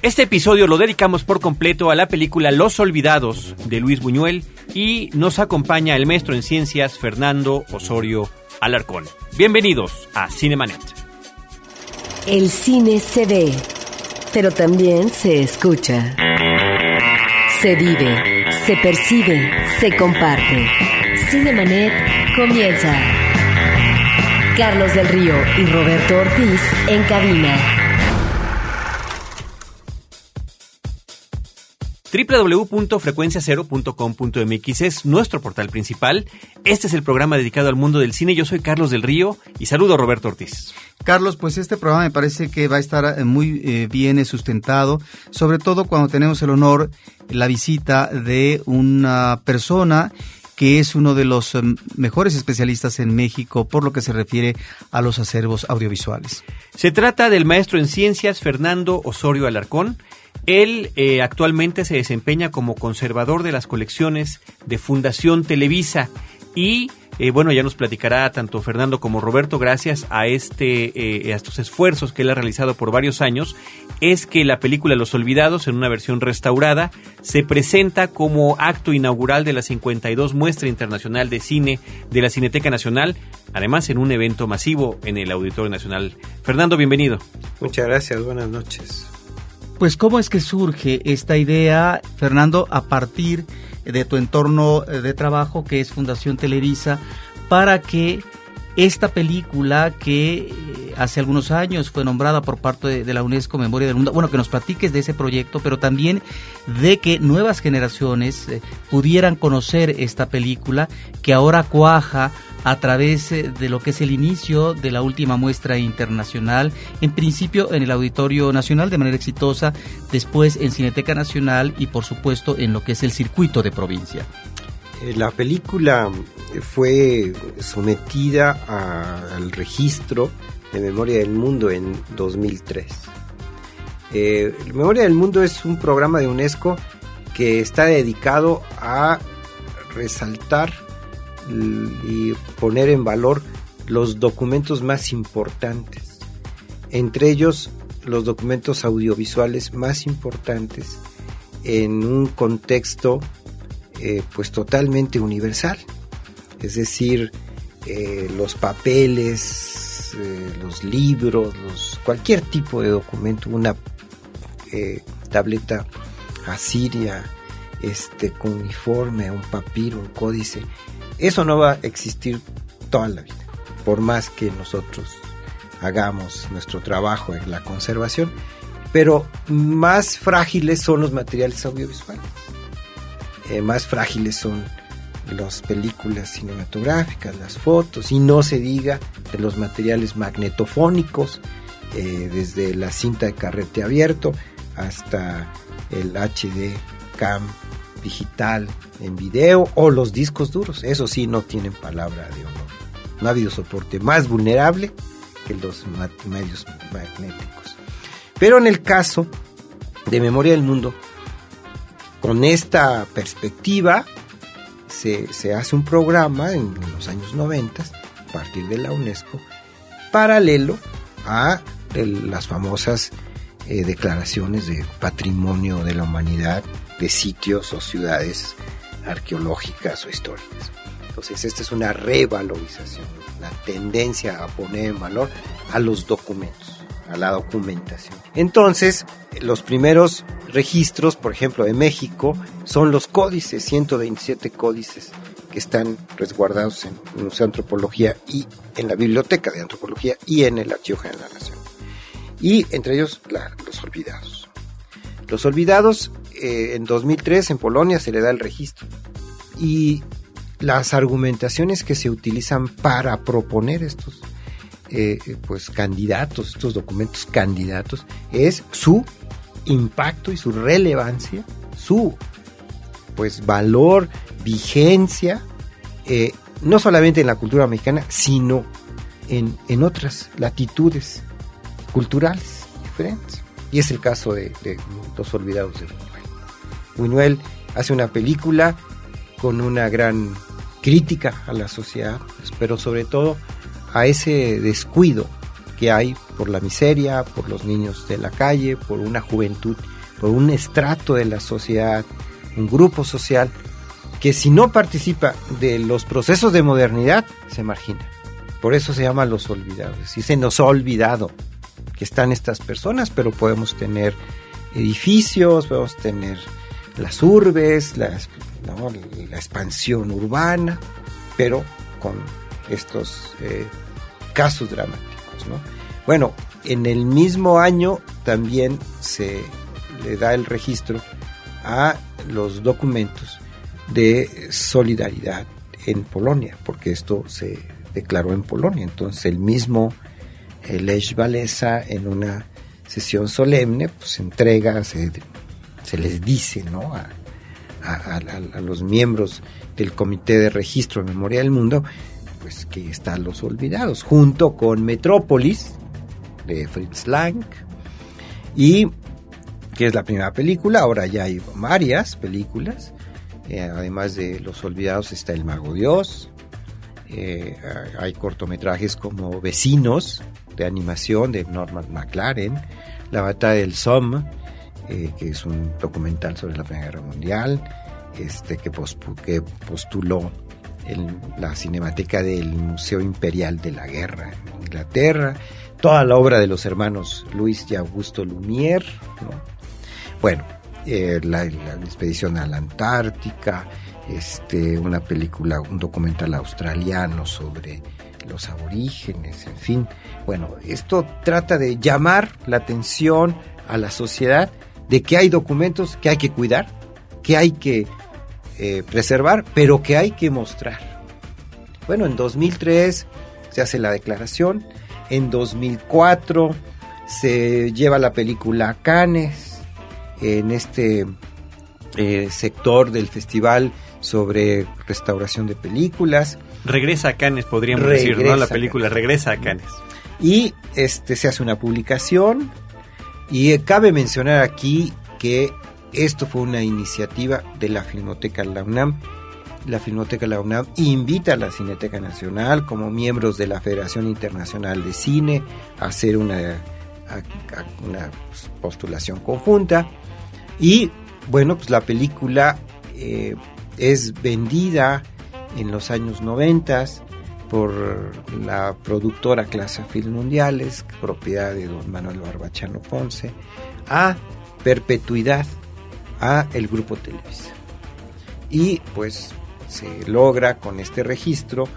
Este episodio lo dedicamos por completo a la película Los Olvidados de Luis Buñuel y nos acompaña el maestro en ciencias Fernando Osorio Alarcón. Bienvenidos a Cinemanet. El cine se ve, pero también se escucha. Se vive, se percibe, se comparte. Cinemanet comienza. Carlos del Río y Roberto Ortiz en cabina. www.frecuenciacero.com.mx es nuestro portal principal. Este es el programa dedicado al mundo del cine. Yo soy Carlos del Río y saludo a Roberto Ortiz. Carlos, pues este programa me parece que va a estar eh, muy eh, bien sustentado, sobre todo cuando tenemos el honor, la visita de una persona que es uno de los eh, mejores especialistas en México por lo que se refiere a los acervos audiovisuales. Se trata del maestro en ciencias Fernando Osorio Alarcón. Él eh, actualmente se desempeña como conservador de las colecciones de Fundación Televisa y eh, bueno, ya nos platicará tanto Fernando como Roberto, gracias a, este, eh, a estos esfuerzos que él ha realizado por varios años, es que la película Los Olvidados, en una versión restaurada, se presenta como acto inaugural de la 52 Muestra Internacional de Cine de la Cineteca Nacional, además en un evento masivo en el Auditorio Nacional. Fernando, bienvenido. Muchas gracias, buenas noches. Pues cómo es que surge esta idea, Fernando, a partir de tu entorno eh, de trabajo que es Fundación Televisa, para que esta película que eh, hace algunos años fue nombrada por parte de, la UNESCO Memoria del Mundo, bueno, que nos platiques de ese proyecto, pero también de que nuevas generaciones eh, pudieran conocer esta película que ahora cuaja a través eh, de lo que es el inicio de la última muestra internacional, en principio en el Auditorio Nacional de manera exitosa, después en Cineteca Nacional y por supuesto en lo que es el circuito de provincia. Eh, la película fue sometida al registro de Memoria del Mundo en 2003. Eh, Memoria del Mundo es un programa de UNESCO que está dedicado a resaltar y poner en valor los documentos más importantes, entre ellos los documentos audiovisuales más importantes en un contexto eh, pues totalmente universal, es decir, eh, los papeles, eh, los libros, cualquier tipo de documento, una tableta asiria, este, con uniforme, un papiro, un códice, eso no va a existir toda la vida, por más que nosotros hagamos nuestro trabajo en la conservación, pero más frágiles son los materiales audiovisuales, eh, más frágiles son las películas cinematográficas, las fotos, y no se diga de los materiales magnetofónicos, eh, desde la cinta de carrete abierto hasta el HD cam digital, en video o los discos duros. Eso sí, no tienen palabra de honor. No ha habido soporte más vulnerable que los medios magnéticos. Pero en el caso de Memoria del Mundo, con esta perspectiva, se, hace un programa en, los años 90, a partir de la UNESCO, paralelo a las famosas eh, declaraciones de patrimonio de la humanidad de sitios o ciudades arqueológicas o históricas. Entonces, esta es una revalorización, la tendencia a poner en valor a los documentos, a la documentación. Entonces, los primeros registros, por ejemplo, de México, son los códices, 127 códices que están resguardados en el Museo de Antropología y en la Biblioteca de Antropología y en el Archivo General de la Nación. Y entre ellos, los olvidados. Los olvidados eh, en 2003 en Polonia se le da el registro. Y las argumentaciones que se utilizan para proponer estos eh, pues candidatos, estos documentos candidatos, es su impacto y su relevancia, su pues valor, vigencia, eh, no solamente en la cultura mexicana, sino en, en otras latitudes culturales diferentes. Y es el caso de, de Los Olvidados de Buñuel hace una película con una gran crítica a la sociedad, pero sobre todo a ese descuido que hay por la miseria, por los niños de la calle, por una juventud, por un estrato de la sociedad, un grupo social que si no participa de los procesos de modernidad, se margina. Por eso se llama los olvidados. Y se nos ha olvidado que están estas personas, pero podemos tener edificios, podemos tener las urbes, la, expansión urbana, pero con estos eh, casos dramáticos. Bueno, en el mismo año también se le da el registro a los documentos de solidaridad en Polonia, porque esto se declaró en Polonia. Entonces el mismo Lech Walesa en una sesión solemne pues entrega, se, les dice ¿no? A, a, los miembros del Comité de Registro de Memoria del Mundo pues que están los olvidados, junto con Metrópolis de Fritz Lang y que es la primera película, ahora ya hay varias películas, eh, además de Los Olvidados está El Mago Dios, eh, hay cortometrajes como Vecinos, de animación de Norman McLaren, La Batalla del Somme, eh, que es un documental sobre la Primera Guerra Mundial, este, que, postuló en la Cinemateca del Museo Imperial de la Guerra en Inglaterra, toda la obra de los hermanos Luis y Augusto Lumière, bueno, eh, la, expedición a la Antártica, este, una película, un documental australiano sobre los aborígenes, en fin. Bueno, esto trata de llamar la atención a la sociedad de que hay documentos que hay que cuidar, que hay que eh, preservar, pero que hay que mostrar. Bueno, en 2003 se hace la declaración, en 2004 se lleva la película a Cannes, en este eh, sector del festival sobre restauración de películas. Regresa a Cannes, podríamos decir, ¿no? La película Regresa a Cannes. Y este se hace una publicación y eh, cabe mencionar aquí que esto fue una iniciativa de la Filmoteca La UNAM. La Filmoteca La UNAM invita a la Cineteca Nacional como miembros de la Federación Internacional de Cine a hacer una, una postulación conjunta y bueno, pues la película eh, es vendida en los años 90 por la productora Clase Film Mundiales, propiedad de don Manuel Barbachano Ponce, a perpetuidad a el grupo Televisa. Y pues se logra con este registro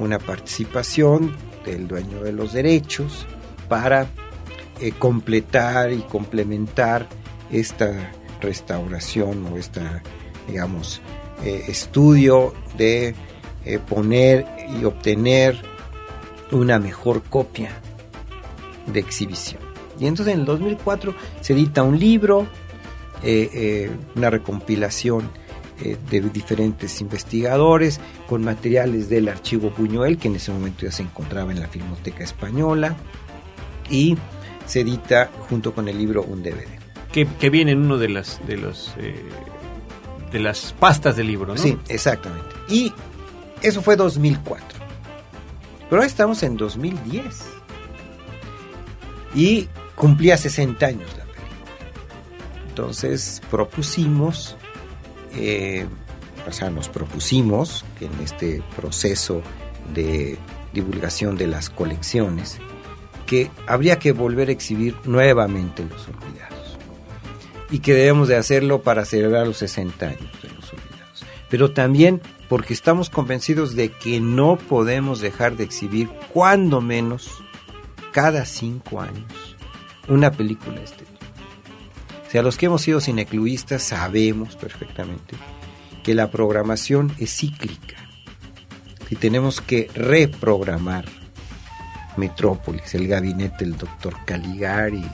una participación del dueño de los derechos para eh, completar y complementar esta restauración o este, digamos, eh, estudio de eh, poner y obtener una mejor copia de exhibición. Y entonces en el 2004 se edita un libro, eh, una recompilación de diferentes investigadores con materiales del archivo Buñuel, que en ese momento ya se encontraba en la Filmoteca Española, y se edita junto con el libro un DVD que, viene en uno de las de los eh, de las pastas del libro, ¿no? Sí, exactamente. Y eso fue 2004. Pero ahora estamos en 2010. Y cumplía 60 años la película. Entonces propusimos, eh, o sea, nos propusimos que en este proceso de divulgación de las colecciones, que habría que volver a exhibir nuevamente los olvidados y que debemos de hacerlo para celebrar los 60 años de los olvidados. Pero también porque estamos convencidos de que no podemos dejar de exhibir, cuando menos, cada cinco años, una película de este. O sea, los que hemos sido cinecluistas sabemos perfectamente que la programación es cíclica y tenemos que reprogramar Metrópolis, el gabinete del doctor Caligari,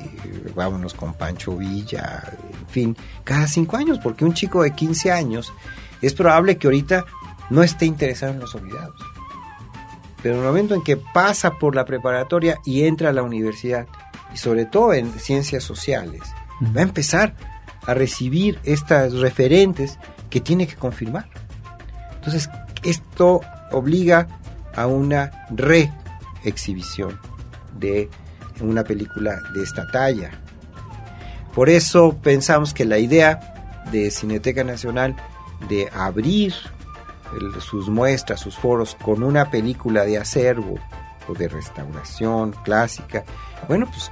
vámonos con Pancho Villa, en fin, cada cinco años, porque un chico de 15 años es probable que ahorita no esté interesado en los olvidados. Pero en el momento en que pasa por la preparatoria y entra a la universidad, y sobre todo en ciencias sociales, va a empezar a recibir estas referentes que tiene que confirmar. Entonces, esto obliga a una re exhibición de una película de esta talla. Por eso pensamos que la idea de Cineteca Nacional de abrir sus muestras, sus foros con una película de acervo o de restauración clásica, bueno, pues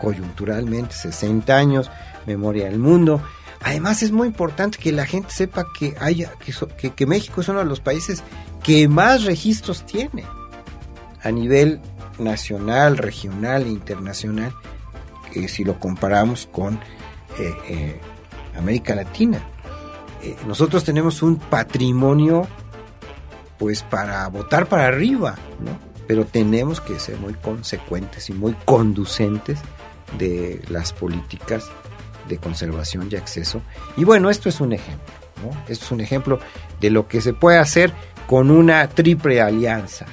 coyunturalmente 60 años, memoria del mundo. Además es muy importante que la gente sepa que haya que, que México es uno de los países que más registros tiene a nivel nacional, regional e internacional, eh, si lo comparamos con eh, eh, América Latina. Nosotros tenemos un patrimonio pues para votar para arriba, ¿no? pero tenemos que ser muy consecuentes y muy conducentes de las políticas de conservación y acceso. Y bueno, esto es un ejemplo, ¿no? Esto es un ejemplo de lo que se puede hacer con una triple alianza,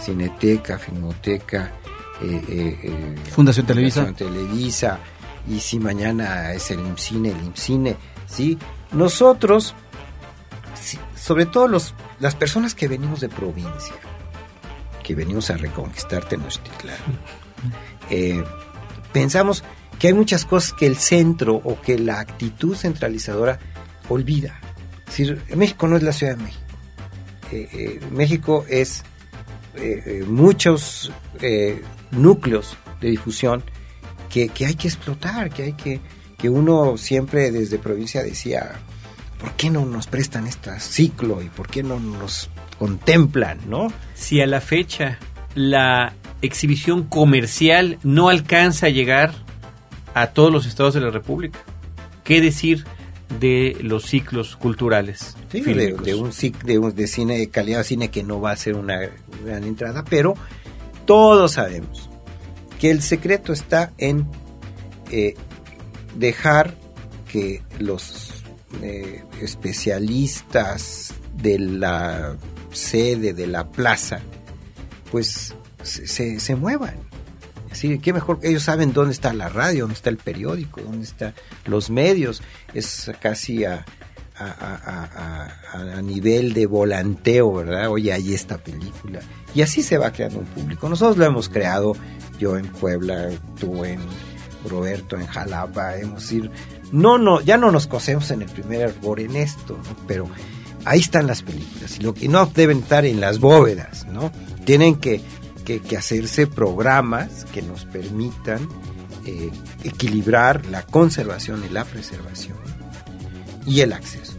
Cineteca, Filmoteca, eh, eh, eh, Fundación Televisa. Fundación Televisa, y si mañana es el IMCINE, el IMCINE, ¿sí? Nosotros, sobre todo los, las personas que venimos de provincia, que venimos a reconquistar Tenochtitlan, eh, pensamos que hay muchas cosas que el centro o que la actitud centralizadora olvida. México no es la Ciudad de México. México es eh, eh, muchos eh, núcleos de difusión que, hay que explotar, que hay que, que uno siempre desde provincia decía, ¿por qué no nos prestan este ciclo y por qué no nos contemplan, no? Si a la fecha la exhibición comercial no alcanza a llegar a todos los estados de la República, ¿qué decir de los ciclos culturales. de, un, de, de cine de calidad, cine que no va a ser una gran entrada, pero todos sabemos que el secreto está en eh, dejar que los eh, especialistas de la sede, de la plaza, pues se, se muevan Sí, qué mejor que ellos saben dónde está la radio, dónde está el periódico, dónde están los medios. Es casi a, a, nivel de volanteo, ¿verdad? Oye, ahí esta película. Y así se va creando un público. Nosotros lo hemos creado, yo en Puebla, tú en Roberto, en Jalapa, hemos ir. No, no, ya no nos cosemos en el primer árbol en esto, ¿no? Pero ahí están las películas y, lo, que no deben estar en las bóvedas, ¿no? Tienen que que, hacerse programas que nos permitan eh, equilibrar la conservación y la preservación y el acceso.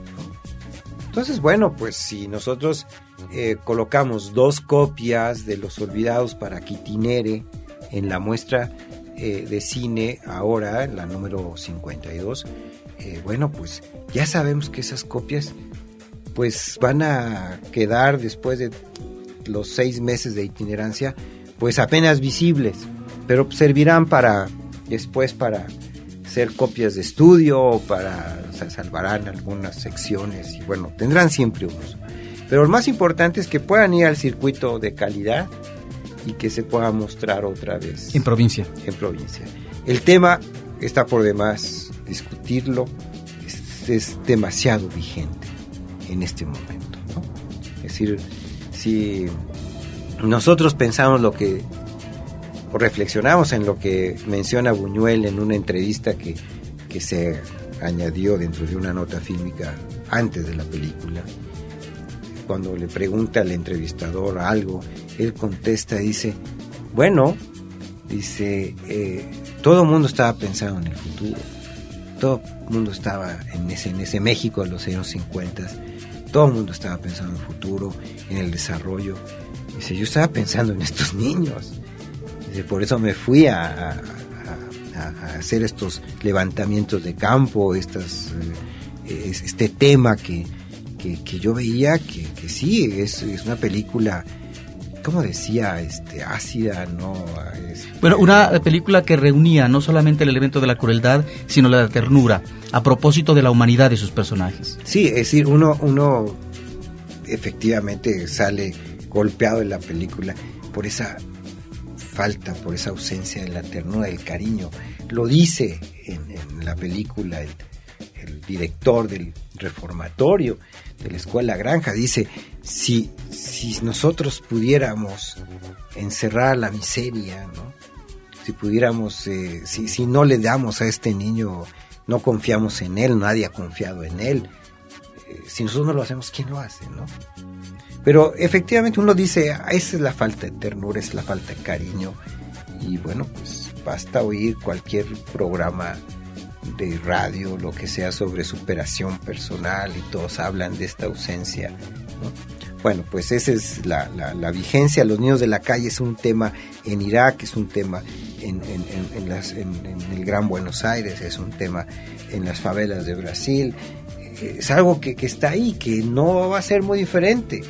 Entonces, bueno, pues si nosotros eh, colocamos dos copias de Los Olvidados para Quitinere en la muestra eh, de cine ahora, la número 52, bueno, pues ya sabemos que esas copias pues van a quedar después de los seis meses de itinerancia, pues apenas visibles, pero servirán para después para ser copias de estudio o para salvarán algunas secciones y bueno, tendrán siempre unos. Pero lo más importante es que puedan ir al circuito de calidad y que se pueda mostrar otra vez. En provincia. En provincia. El tema está por demás discutirlo, es, demasiado vigente en este momento. Es decir, si nosotros pensamos lo que, o reflexionamos en lo que menciona Buñuel en una entrevista que, que se añadió dentro de una nota fílmica antes de la película, cuando le pregunta al entrevistador algo, él contesta dice, bueno, dice, eh, todo el mundo estaba pensando en el futuro, todo el mundo estaba en ese, México de los años 50 todo el mundo estaba pensando en el futuro, en el desarrollo. Dice, yo estaba pensando en estos niños. Dice, por eso me fui a, hacer estos levantamientos de campo, eh, este tema que, que, yo veía que, sí, es, es una película ¿cómo decía? Este, ácida, ¿no? Este, bueno, una película que reunía no solamente el elemento de la crueldad, sino la ternura, a propósito de la humanidad de sus personajes. Sí, es decir, uno, uno efectivamente sale golpeado en la película por esa falta, por esa ausencia de la ternura, del cariño. Lo dice en, la película el, el director del reformatorio de la escuela Granja, dice, si, si nosotros pudiéramos encerrar la miseria, ¿no? si pudiéramos, eh, si, si no le damos a este niño, no confiamos en él, nadie ha confiado en él, eh, si nosotros no lo hacemos, ¿quién lo hace? ¿no? Pero efectivamente uno dice, esa es la falta de ternura, es la falta de cariño, y bueno, pues basta oír cualquier programa de radio, lo que sea sobre superación personal y todos hablan de esta ausencia. Bueno, pues esa es la, la, vigencia. Los niños de la calle es un tema en Irak, es un tema en, el Gran Buenos Aires, es un tema en las favelas de Brasil. Es algo que, que está ahí, que no va a ser muy diferente.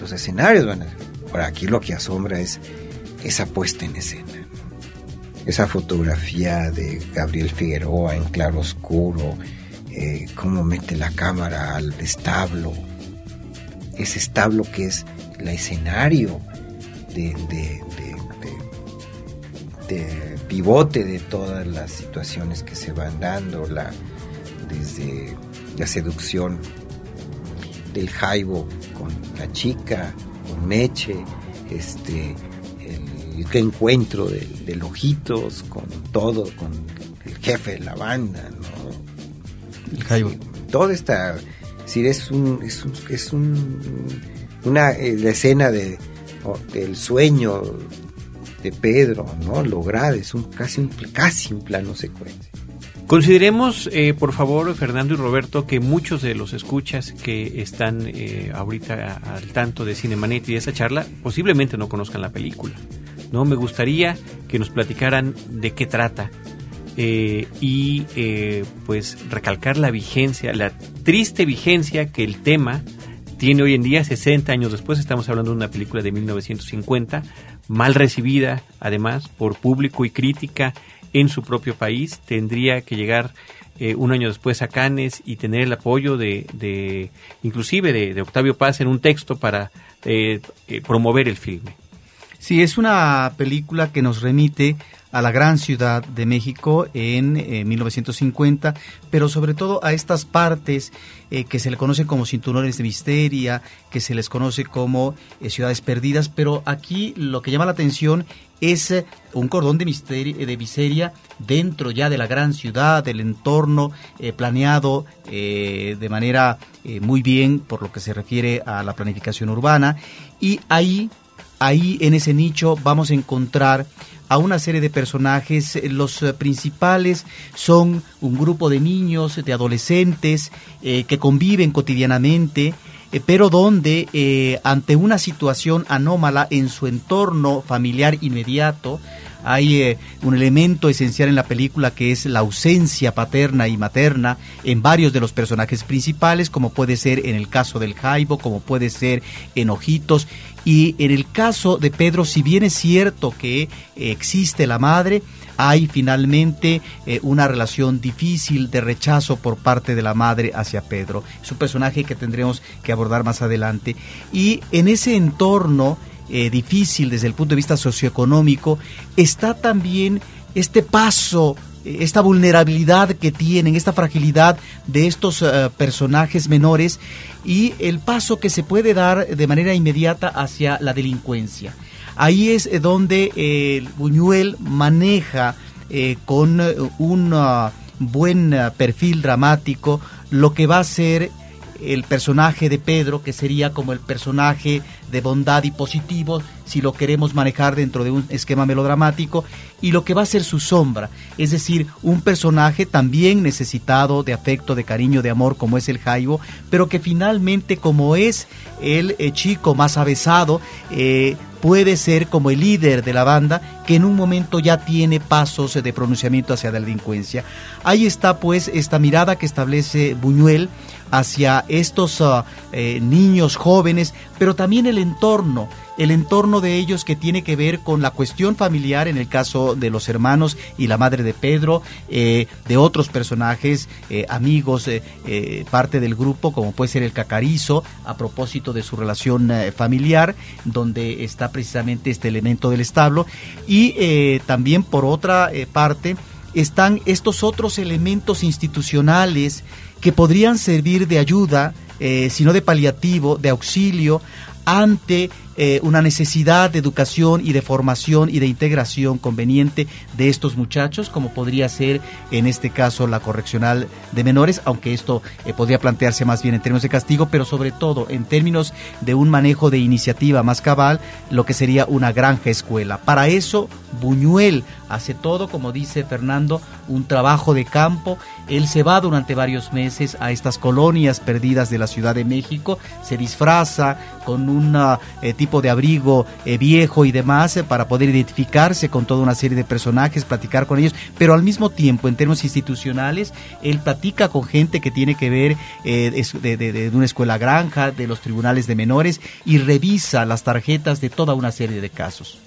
Los escenarios van a ser. Por aquí lo que asombra es esa puesta en escena esa fotografía de Gabriel Figueroa en claro oscuro, eh, cómo mete la cámara al establo, ese establo que es el escenario de, pivote de todas las situaciones que se van dando, la, desde la seducción del Jaibo con la chica, con Meche, este, el encuentro de, Lojitos con todo, con el jefe de la banda, ¿no? El Jaibo. toda esta, si es un, es, un, es un, una eh, la escena de del sueño de Pedro, ¿no? Lograr, es un casi un casi un plano secuencia. Consideremos, eh, por favor, Fernando y Roberto, que muchos de los escuchas que están eh, ahorita al tanto de Cinemanet y de esa charla posiblemente no conozcan la película. ¿No? Me gustaría que nos platicaran de qué trata eh, y eh, pues recalcar la vigencia, la triste vigencia que el tema tiene hoy en día, 60 años después, estamos hablando de una película de 1950, mal recibida además por público y crítica en su propio país, tendría que llegar eh, un año después a Cannes y tener el apoyo de, de inclusive de, Octavio Paz en un texto para promover el filme. Sí, es una película que nos remite a la gran ciudad de México en 1950, eh, pero sobre todo a estas partes eh, que se le conocen como cinturones de misteria, que se les conoce como eh, ciudades perdidas, pero aquí lo que llama la atención es un cordón de, misterio, de miseria dentro ya de la gran ciudad, del entorno planeado de manera muy bien por lo que se refiere a la planificación urbana. Y ahí ahí en ese nicho vamos a encontrar a una serie de personajes. Los eh, principales son un grupo de niños, de adolescentes eh, que conviven cotidianamente, eh, pero donde ante una situación anómala en su entorno familiar inmediato, hay un elemento esencial en la película que es la ausencia paterna y materna en varios de los personajes principales, como puede ser en el caso del Jaibo, como puede ser en Ojitos, y en el caso de Pedro, si bien es cierto que existe la madre, hay finalmente eh, una relación difícil de rechazo por parte de la madre hacia Pedro. Es un personaje que tendremos que abordar más adelante. Y en ese entorno eh, difícil desde el punto de vista socioeconómico está también este paso esta vulnerabilidad que tienen, esta fragilidad de estos eh, personajes menores y el paso que se puede dar de manera inmediata hacia la delincuencia. Ahí es eh, donde eh, Buñuel maneja con un buen perfil dramático lo que va a ser el personaje de Pedro, que sería como el personaje de bondad y positivo, si lo queremos manejar dentro de un esquema melodramático, y lo que va a ser su sombra, es decir, un personaje también necesitado de afecto, de cariño, de amor, como es el Jaibo, pero que finalmente, como es el eh, chico más avesado, eh, puede ser como el líder de la banda que en un momento ya tiene pasos de pronunciamiento hacia la delincuencia. Ahí está pues esta mirada que establece Buñuel hacia estos ah, eh, niños jóvenes, pero también el entorno, el entorno de ellos que tiene que ver con la cuestión familiar, en el caso de los hermanos y la madre de Pedro, eh, de otros personajes, eh, amigos, parte del grupo, como puede ser el Cacarizo, a propósito de su relación familiar, donde está precisamente este elemento del establo, y también por otra parte están estos otros elementos institucionales que podrían servir de ayuda eh, sino de paliativo, de auxilio ante eh, una necesidad de educación y de formación y de integración conveniente de estos muchachos, como podría ser en este caso la correccional de menores, aunque esto eh, podría plantearse más bien en términos de castigo, pero sobre todo en términos de un manejo de iniciativa más cabal, lo que sería una granja escuela. Para eso, Buñuel hace todo, como dice Fernando, un trabajo de campo. Él se va durante varios meses a estas colonias perdidas de la Ciudad de México, se disfraza con un eh, tipo de abrigo eh, viejo y demás eh, para poder identificarse con toda una serie de personajes, platicar con ellos, pero al mismo tiempo en términos institucionales, él platica con gente que tiene que ver de, una escuela granja, de los tribunales de menores y revisa las tarjetas de toda una serie de casos.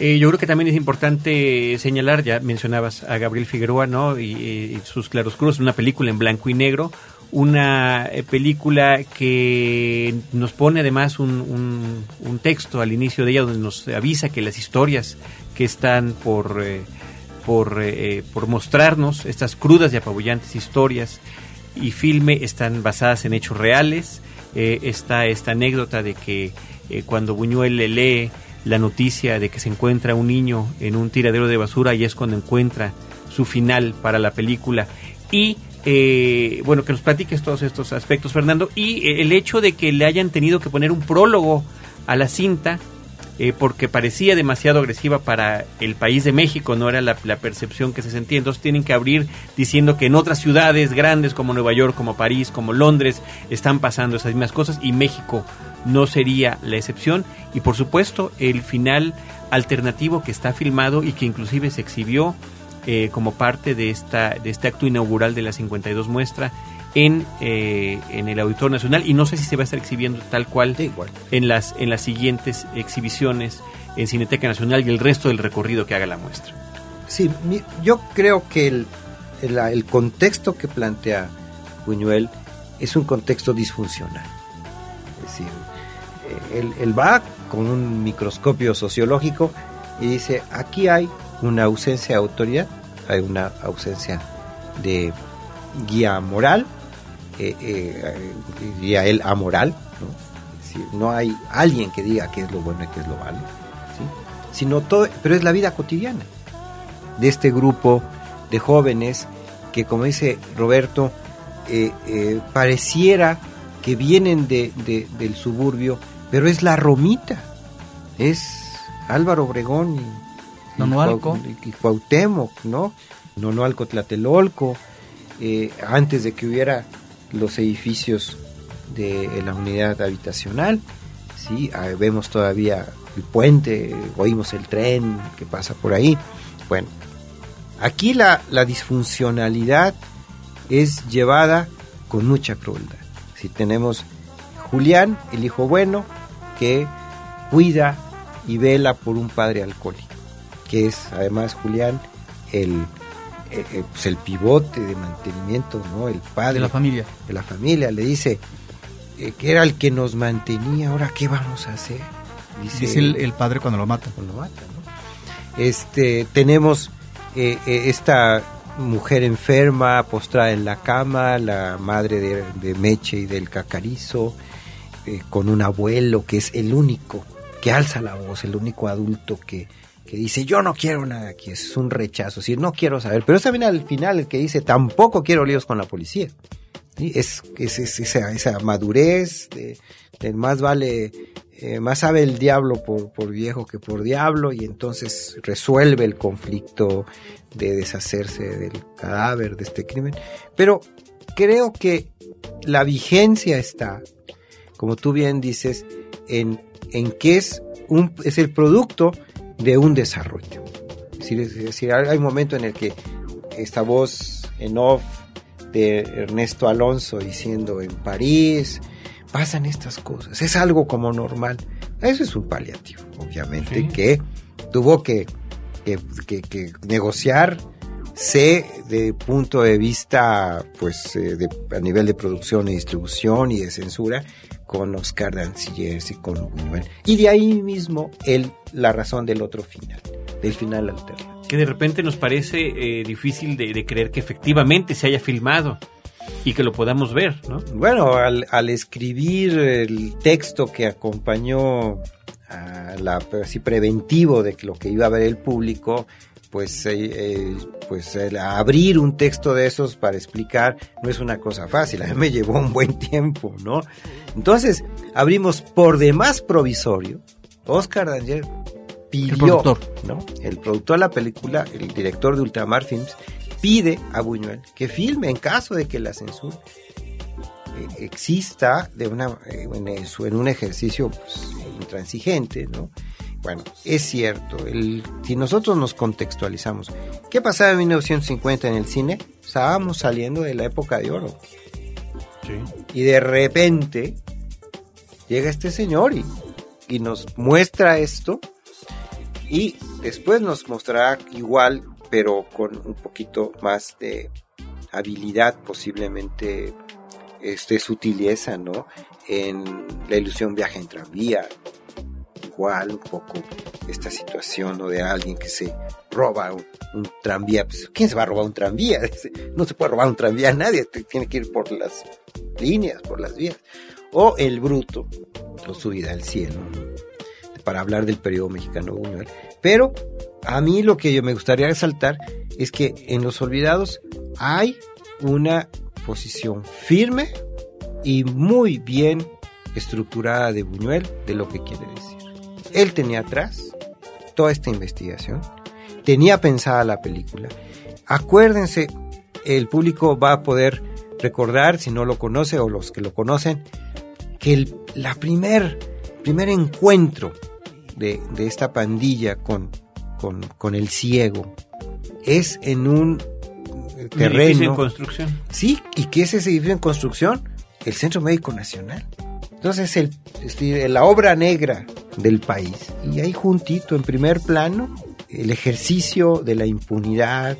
Eh, yo creo que también es importante señalar, ya mencionabas a Gabriel Figueroa, ¿no? Y, y sus claroscuros, una película en blanco y negro, una eh, película que nos pone además un, un, texto al inicio de ella donde nos avisa que las historias que están por, eh, por, por mostrarnos, estas crudas y apabullantes historias y filme están basadas en hechos reales. Eh, está esta anécdota de que cuando Buñuel le lee la noticia de que se encuentra un niño en un tiradero de basura y es cuando encuentra su final para la película. Y eh, bueno, que nos platiques todos estos aspectos, Fernando, y eh, el hecho de que le hayan tenido que poner un prólogo a la cinta, eh, porque parecía demasiado agresiva para el país de México, no era la, percepción que se sentía, entonces tienen que abrir diciendo que en otras ciudades grandes como Nueva York, como París, como Londres, están pasando esas mismas cosas y México no sería la excepción, y por supuesto el final alternativo que está filmado y que inclusive se exhibió eh, como parte de, esta, de este acto inaugural de la 52 muestra en, eh, en el Auditorio Nacional y no sé si se va a estar exhibiendo tal cual, Sí. En, las, en las siguientes exhibiciones en Cineteca Nacional y el resto del recorrido que haga la muestra. Sí, mi- yo creo que el, el, el contexto que plantea Buñuel es un contexto disfuncional. Es decir, eh, él, él va con un microscopio sociológico y dice, aquí hay una ausencia de autoridad, hay una ausencia de guía moral, eh, eh, diría él amoral, ¿no? Es decir, no hay alguien que diga qué es lo bueno y qué es lo malo, ¿sí? sino todo, pero es la vida cotidiana de este grupo de jóvenes que, como dice Roberto, eh, eh, pareciera que vienen de, de- del suburbio, pero es la Romita, es Álvaro Obregón y. Cuau- y Cuauhtémoc, ¿no? Nonualco Tlatelolco, eh, antes de que hubiera los edificios de la unidad habitacional, ¿sí? Ah, vemos todavía el puente, oímos el tren que pasa por ahí. Bueno, aquí la, la disfuncionalidad es llevada con mucha crueldad. Si tenemos Julián, el hijo bueno, que cuida y vela por un padre alcohólico, que es además Julián el, eh, eh, pues el pivote de mantenimiento, ¿no? El padre de la familia. de la familia, le dice eh, que era el que nos mantenía, ahora qué vamos a hacer. Dice el, el padre cuando lo mata. cuando mata, ¿no? Este, tenemos eh, esta mujer enferma, postrada en la cama, la madre de, de Meche y del Cacarizo, con un abuelo que es el único que alza la voz, el único adulto que, que dice yo no quiero nada aquí, es un rechazo, es no quiero saber, pero también al final el que dice tampoco quiero líos con la policía. Es, es, es esa, madurez de, más vale eh, más sabe el diablo por, por viejo que por diablo y entonces resuelve el conflicto de deshacerse del cadáver de este crimen. Pero creo que la vigencia está, como tú bien dices, en, en que es, un, es el producto de un desarrollo. Es decir, es decir, hay un momento en el que esta voz en off de Ernesto Alonso diciendo en París, pasan estas cosas, es algo como normal. Eso es un paliativo, obviamente, Sí. que tuvo que, que, que- que negociar sé de punto de vista pues eh, de, a nivel de producción y distribución y de censura con Oscar Dancillers y con Buñuel y de ahí mismo el la razón del otro final del final alternativo Que de repente nos parece eh, difícil de, de creer que efectivamente se haya filmado y que lo podamos ver, ¿no? Bueno, al, al escribir el texto que acompañó a la así preventivo de lo que iba a ver el público, pues, eh, eh, pues el abrir un texto de esos para explicar no es una cosa fácil, a mí me llevó un buen tiempo, ¿no? Entonces, abrimos por demás provisorio, Oscar Danger pidió, El productor. ¿no? El productor de la película, el director de Ultramar Films, pide a Buñuel que filme en caso de que la censura eh, exista de una, en, eso, en un ejercicio pues, intransigente, ¿no? Bueno, es cierto, el, si nosotros nos contextualizamos, ¿qué pasaba en 1950 en el cine? Estábamos saliendo de la época de oro. Y de repente llega este señor y, y nos muestra esto y después nos mostrará igual, pero con un poquito más de habilidad, posiblemente este, sutileza, ¿no? En la ilusión viaja en tranvía, igual un poco esta situación ¿no? de alguien que se roba un, tranvía. Pues, ¿Quién se va a robar un tranvía? No se puede robar un tranvía a nadie, tiene que ir por las líneas, por las vías. O el bruto, o subida al cielo, para hablar del periodo mexicano Buñuel. Pero a mí lo que yo me gustaría resaltar es que en Los Olvidados hay una posición firme y muy bien estructurada de Buñuel de lo que quiere decir. Él tenía atrás toda esta investigación, tenía pensada la película. Acuérdense, el público va a poder recordar, si no lo conoce o los que lo conocen, que el la primer, primer encuentro de, de esta pandilla con, con, con el ciego es en un eh, Un edificio en terreno. construcción. Sí, y que es ese edificio en construcción, el Centro Médico Nacional. Entonces, el, este, la obra negra del país. Y ahí juntito, en primer plano, el ejercicio de la impunidad,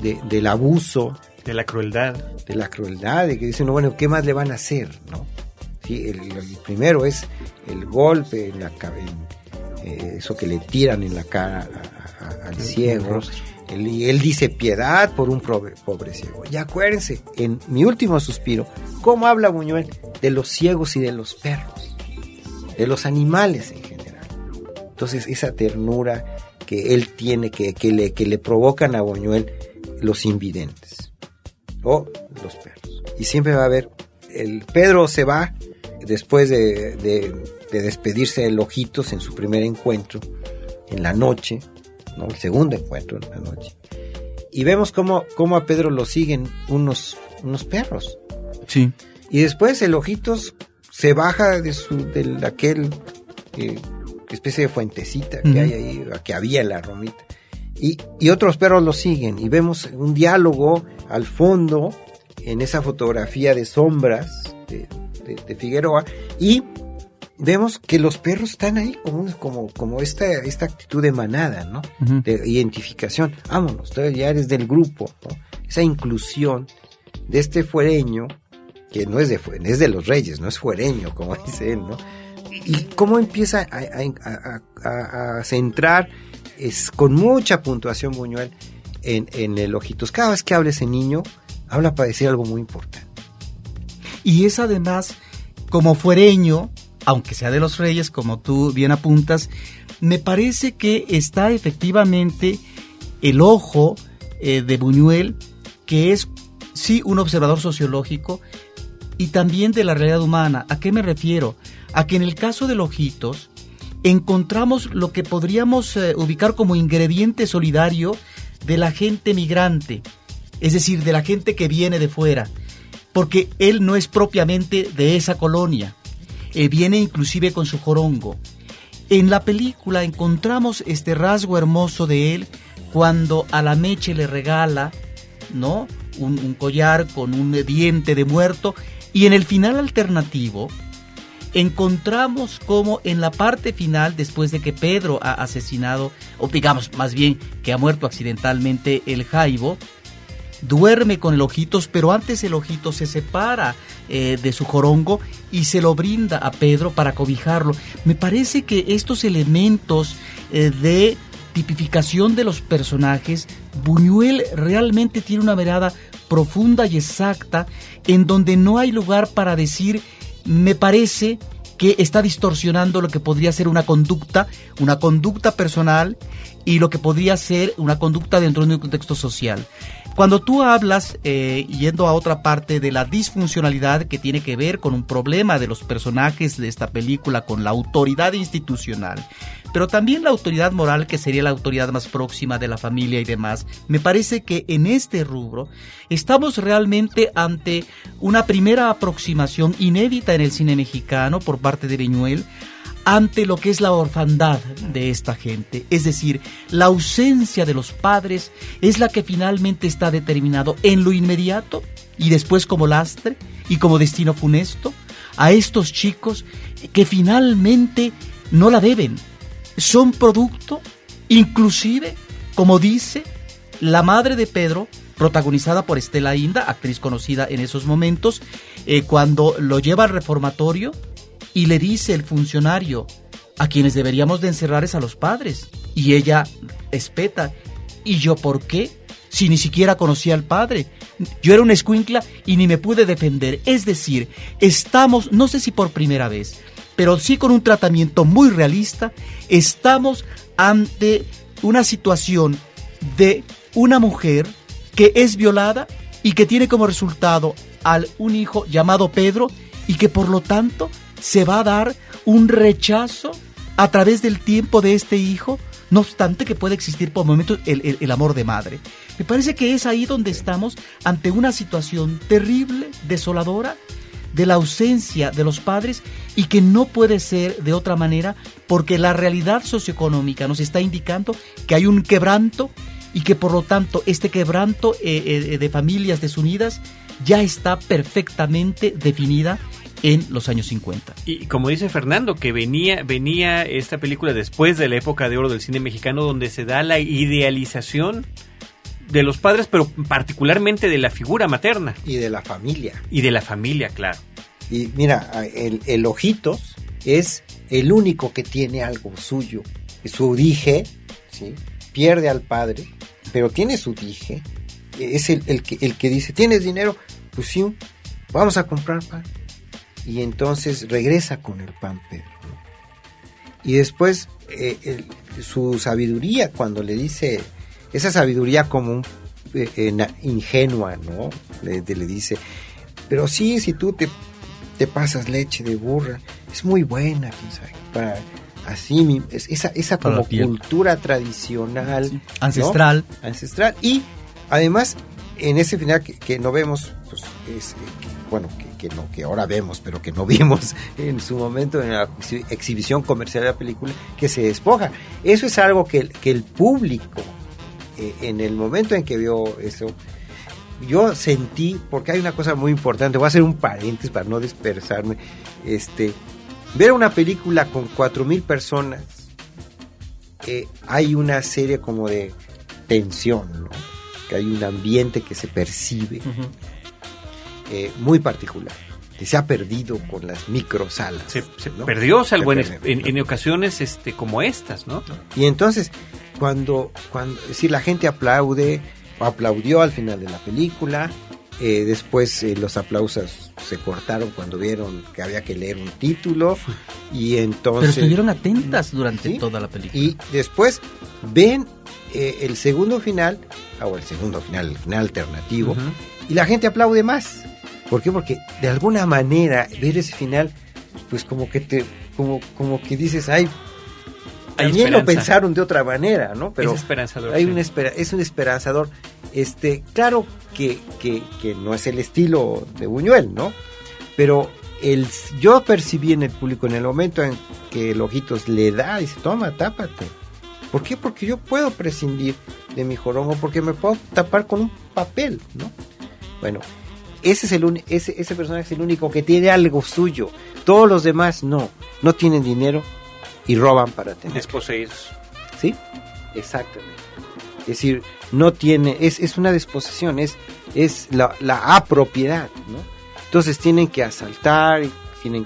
de- del abuso, De la crueldad. de la crueldad, de que dicen, no, bueno, ¿qué más le van a hacer? ¿no? Sí, el, el primero es el golpe, en la, ca- en, eh, eso que le tiran en la cara a- a- al ciego. Él, y él dice piedad por un pobre, pobre ciego. Y acuérdense, en mi último suspiro, ¿cómo habla Buñuel de los ciegos y de los perros? De los animales en. Entonces, esa ternura que él tiene, que, que, le, que le provocan a Buñuel los invidentes o los perros. Y siempre va a haber, el Pedro se va después de, de- de despedirse de Ojitos en su primer encuentro, en la noche, ¿no? el segundo encuentro en la noche. Y vemos cómo, cómo a Pedro lo siguen unos, unos perros. Sí. Y después el Ojitos se baja de su, de aquel eh, especie de fuentecita que hay ahí, que había en la romita. Y, y otros perros lo siguen y vemos un diálogo al fondo en esa fotografía de sombras de, de- de Figueroa y vemos que los perros están ahí como, como, como esta, esta actitud de manada, ¿no? De identificación. Vámonos, tú ya eres del grupo. ¿no? Esa inclusión de este fuereño, que no es de, es de los reyes, no es fuereño, como dice él, ¿no? Y cómo empieza a, centrar es, con mucha puntuación Buñuel en, en el Ojitos. Cada vez que habla ese niño, habla para decir algo muy importante. Y es además, como fuereño, aunque sea de los reyes, como tú bien apuntas, me parece que está efectivamente el ojo eh, de Buñuel, que es sí un observador sociológico y también de la realidad humana. ¿A qué me refiero? A que en el caso de Ojitos encontramos lo que podríamos eh, ubicar como ingrediente solidario de la gente migrante, es decir, de la gente que viene de fuera porque él no es propiamente de esa colonia. Él viene inclusive con su jorongo. En la película encontramos este rasgo hermoso de él cuando a la Meche le regala, ¿no? Un, un collar con un diente de muerto y en el final alternativo encontramos como en la parte final, después de que Pedro ha asesinado, o digamos más bien que ha muerto accidentalmente el Jaibo, duerme con el ojitos, pero antes el ojito se separa eh, de su jorongo y se lo brinda a Pedro para cobijarlo. Me parece que estos elementos eh, de tipificación de los personajes, Buñuel realmente tiene una mirada profunda y exacta en donde no hay lugar para decir, me parece que está distorsionando lo que podría ser una conducta, una conducta personal y lo que podría ser una conducta dentro de un contexto social. Cuando tú hablas, eh, yendo a otra parte, de la disfuncionalidad que tiene que ver con un problema de los personajes de esta película, con la autoridad institucional, pero también la autoridad moral, que sería la autoridad más próxima de la familia y demás, me parece que en este rubro estamos realmente ante una primera aproximación inédita en el cine mexicano por parte de Beñuel ante lo que es la orfandad de esta gente. Es decir, la ausencia de los padres es la que finalmente está determinado en lo inmediato y después como lastre y como destino funesto a estos chicos que finalmente no la deben. Son producto, inclusive, como dice la madre de Pedro, protagonizada por Estela Inda, actriz conocida en esos momentos, eh, cuando lo lleva al reformatorio y le dice el funcionario, a quienes deberíamos de encerrar es a los padres. Y ella espeta, ¿y yo por qué? Si ni siquiera conocía al padre. Yo era una escuincla y ni me pude defender. Es decir, estamos, no sé si por primera vez, pero sí con un tratamiento muy realista, estamos ante una situación de una mujer que es violada y que tiene como resultado al un hijo llamado Pedro y que por lo tanto se va a dar un rechazo a través del tiempo de este hijo, no obstante que puede existir por momentos el, amor de madre. Me parece que es ahí donde estamos ante una situación terrible, desoladora, de la ausencia de los padres y que no puede ser de otra manera porque la realidad socioeconómica nos está indicando que hay un quebranto y que por lo tanto este quebranto eh, eh, de familias desunidas ya está perfectamente definida en los años 50. Y como dice Fernando, que venía, venía esta película después de la época de oro del cine mexicano, donde se da la idealización de los padres, pero particularmente de la figura materna. Y de la familia. Y de la familia, claro. Y mira, el, el Ojitos es el único que tiene algo suyo. Su dije, ¿sí? pierde al padre, pero tiene su dije. Es el, el, que, el que dice, ¿tienes dinero? Pues sí, vamos a comprar pan y entonces regresa con el pan Pedro. Y después eh, su sabiduría, cuando le dice, esa sabiduría como eh, ingenua, ¿no? Le, dice, pero sí, si tú te, te, pasas leche de burra, es muy buena, para así, esa, esa como cultura tradicional. Ancestral. Ancestral. Y además, en ese final que, no vemos, pues, es, bueno, que que, no, que ahora vemos, pero que no vimos en su momento en la exhibición comercial de la película, que se despoja. Eso es algo que, que el público, eh, en el momento en que vio eso, yo sentí, porque hay una cosa muy importante, voy a hacer un paréntesis para no dispersarme, este, ver una película con cuatro mil personas, eh, hay una serie como de tensión, que hay un ambiente que se percibe. Eh, muy particular que se ha perdido con las microsalas. Se, se perdió, salvo en, en, ocasiones este, como estas, ¿no? Y entonces, cuando, cuando si la gente aplaude, o aplaudió al final de la película, eh, después eh, los aplausos se cortaron cuando vieron que había que leer un título, y entonces... Pero estuvieron atentas durante toda la película. Y después ven el segundo final, o el segundo final, el final alternativo, y la gente aplaude más. ¿Por qué? Porque de alguna manera ver ese final, pues como que te, como, como que dices, ay, también lo pensaron de otra manera, ¿no? Pero es esperanzador. Hay un es un esperanzador. Este, claro que, que, que, no es el estilo de Buñuel, ¿no? Pero el, yo percibí en el público en el momento en que el Ojitos le da, dice, toma, tápate. ¿Por qué? Porque yo puedo prescindir de mi jorongo, porque me puedo tapar con un papel, ¿no? Bueno, ese, es el ese, ese personaje es el único que tiene algo suyo. Todos los demás no. No tienen dinero y roban para tener. Desposeídos. ¿Sí? Exactamente. Es decir, no tiene, es, es una desposesión, es, es la, la apropiedad, ¿no? Entonces tienen que asaltar, tienen,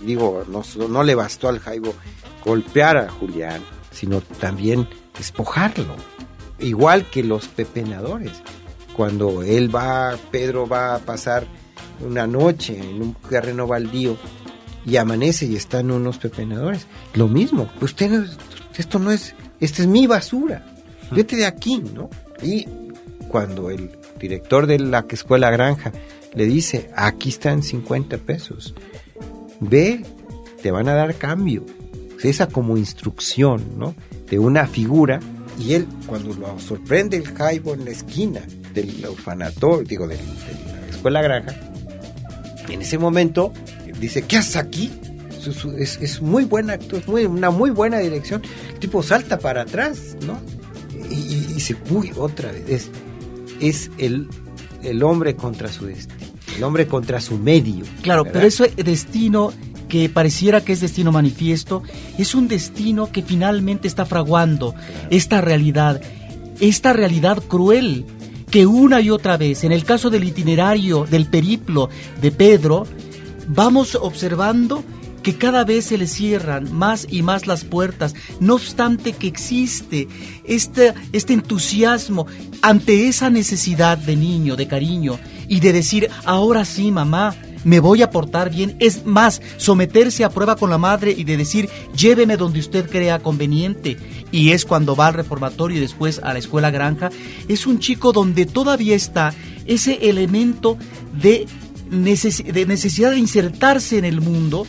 digo, no, no le bastó al Jaibo golpear a Julián, sino también despojarlo. Igual que los pepenadores. Cuando él va, Pedro va a pasar una noche en un terreno baldío y amanece y están unos pepenadores. Lo mismo, usted esto no es, esta es mi basura. Vete de aquí, ¿no? Y cuando el director de la escuela granja le dice, aquí están 50 pesos, ve, te van a dar cambio. Esa como instrucción, ¿no? De una figura y él, cuando lo sorprende el Jaibo en la esquina del orfanatorio, digo, de, la escuela granja, en ese momento dice, ¿qué haces aquí? Es, muy buena es muy, una muy buena dirección. El tipo salta para atrás, ¿no? Y, dice, uy, otra vez. Es, es el, el hombre contra su destino, el hombre contra su medio. Claro, pero ese destino que pareciera que es destino manifiesto, es un destino que finalmente está fraguando esta realidad, esta realidad cruel que una y otra vez, en el caso del itinerario, del periplo de Pedro, vamos observando que cada vez se le cierran más y más las puertas, no obstante que existe este, este entusiasmo ante esa necesidad de niño, de cariño, y de decir, ahora sí, mamá, me voy a portar bien. Es más, someterse a prueba con la madre y de decir, lléveme donde usted crea conveniente. Y es cuando va al reformatorio y después a la escuela granja. Es un chico donde todavía está ese elemento de, de necesidad de insertarse en el mundo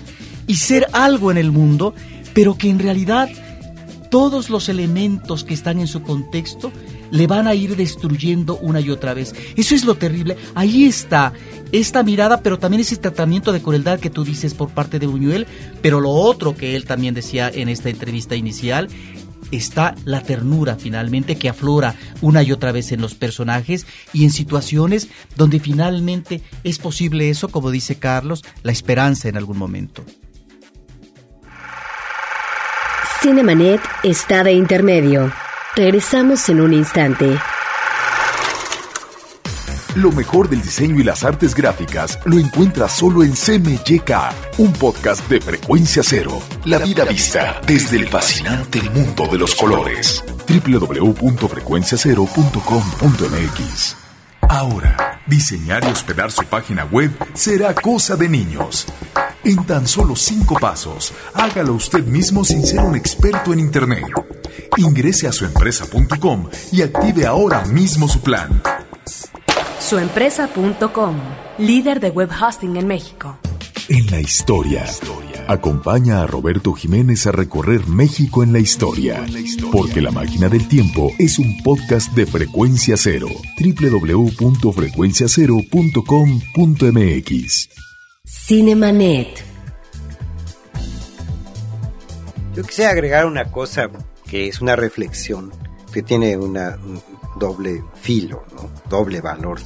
y ser algo en el mundo, pero que en realidad todos los elementos que están en su contexto le van a ir destruyendo una y otra vez. Eso es lo terrible. Ahí está esta mirada, pero también ese tratamiento de crueldad que tú dices por parte de Buñuel, pero lo otro que él también decía en esta entrevista inicial, está la ternura finalmente que aflora una y otra vez en los personajes y en situaciones donde finalmente es posible eso, como dice Carlos, la esperanza en algún momento. Cinemanet está de intermedio. Regresamos en un instante. Lo mejor del diseño y las artes gráficas lo encuentras solo en CMYK, un podcast de frecuencia cero. La vida vista desde el fascinante mundo de los colores. www.frecuenciacero.com.mx Ahora, diseñar y hospedar su página web será cosa de niños. En tan solo cinco pasos, hágalo usted mismo sin ser un experto en Internet. Ingrese a suempresa.com y active ahora mismo su plan. Suempresa.com, líder de web hosting en México. En la historia. Acompaña a Roberto Jiménez a recorrer México en la historia. Porque La Máquina del Tiempo es un podcast de frecuencia cero. www.frecuenciacero.com.mx. Cinemanet. Yo quisiera agregar una cosa que es una reflexión que tiene una, un doble filo, ¿no? doble valor.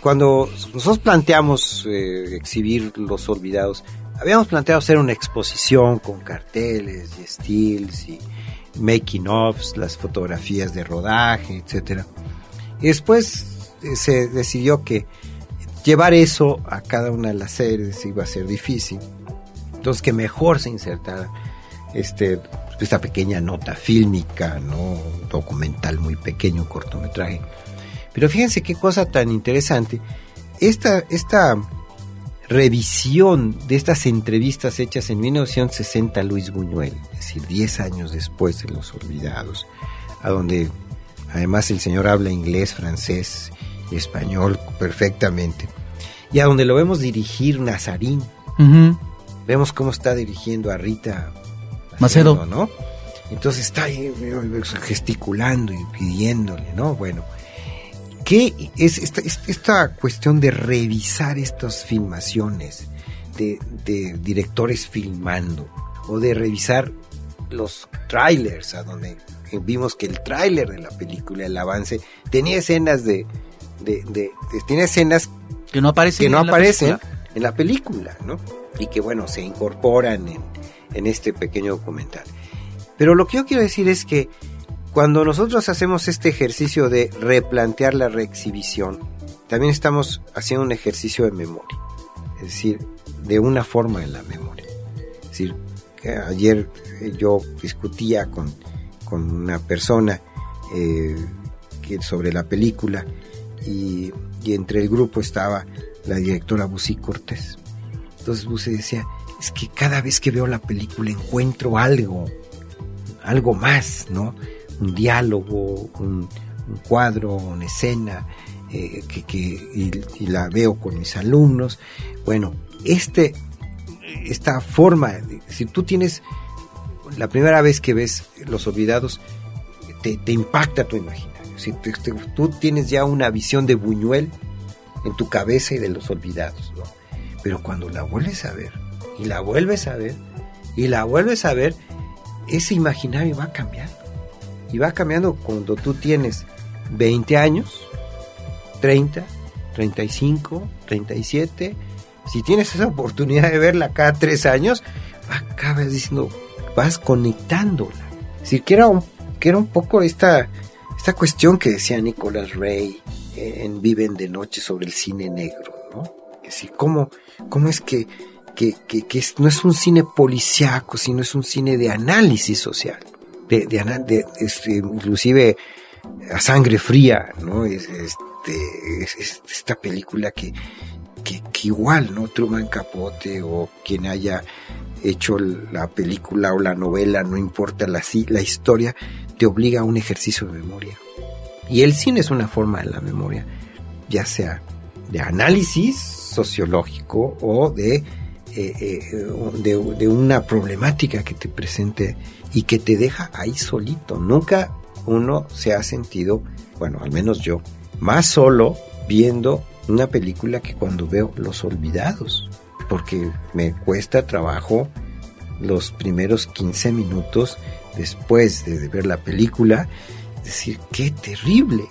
Cuando nosotros planteamos eh, exhibir Los Olvidados, habíamos planteado hacer una exposición con carteles y stills y making ofs, las fotografías de rodaje, etcétera. Y después eh, se decidió que llevar eso a cada una de las series iba a ser difícil. Entonces que mejor se insertara este esta pequeña nota fílmica, ¿no? Un documental muy pequeño, un cortometraje. Pero fíjense qué cosa tan interesante. Esta, esta revisión de estas entrevistas hechas en 1960 a Luis Buñuel, es decir, 10 años después de Los Olvidados, a donde además el señor habla inglés, francés y español perfectamente, y a donde lo vemos dirigir Nazarín. Vemos cómo está dirigiendo a Rita Macedo. ¿no? Entonces está ahí gesticulando y pidiéndole, ¿no? Bueno, ¿qué es esta, esta cuestión de revisar estas filmaciones, de, de, directores filmando, o de revisar los trailers, a donde vimos que el tráiler de la película, el avance, tenía escenas de, de, de, tiene escenas que no aparecen, que no aparecen en la película, ¿no? Y que bueno, se incorporan en, en este pequeño documental. Pero lo que yo quiero decir es que cuando nosotros hacemos este ejercicio de replantear la reexhibición, también estamos haciendo un ejercicio de memoria, es decir, de una forma en la memoria. Es decir, que ayer yo discutía con, con una persona eh, que, sobre la película y, y entre el grupo estaba la directora Busi Cortés. Entonces Busi decía, es que cada vez que veo la película encuentro algo, algo más, ¿no? Un diálogo, un, cuadro, una escena, eh, que, que y, y, la veo con mis alumnos. Bueno, este, esta forma, si tú tienes, la primera vez que ves Los Olvidados, te, impacta tu imaginario. Si te, te, tú tienes ya una visión de Buñuel en tu cabeza y de Los Olvidados. Pero cuando la vuelves a ver, y la vuelves a ver, y la vuelves a ver, ese imaginario va cambiando. Y va cambiando cuando tú tienes 20 años, 30, 35, 37. Si tienes esa oportunidad de verla cada tres años, acabas diciendo, vas conectándola. Es decir, que era un, que era un poco esta, esta cuestión que decía Nicolás Rey en Viven de Noche sobre el cine negro, ¿no? Es decir, cómo, cómo es que, que, no es un cine policiaco, sino es un cine de análisis social. De, este, inclusive a sangre fría, ¿no? Es, este, es, es esta película que, que, que, igual, ¿no? Truman Capote o quien haya hecho la película o la novela, no importa la, la historia, te obliga a un ejercicio de memoria. Y el cine es una forma de la memoria, ya sea de análisis sociológico o de, eh, eh, de, de, una problemática que te presente y que te deja ahí solito. Nunca uno se ha sentido, bueno, al menos yo, más solo viendo una película que cuando veo Los Olvidados, porque me cuesta trabajo los primeros 15 minutos después de ver la película, decir, qué terrible.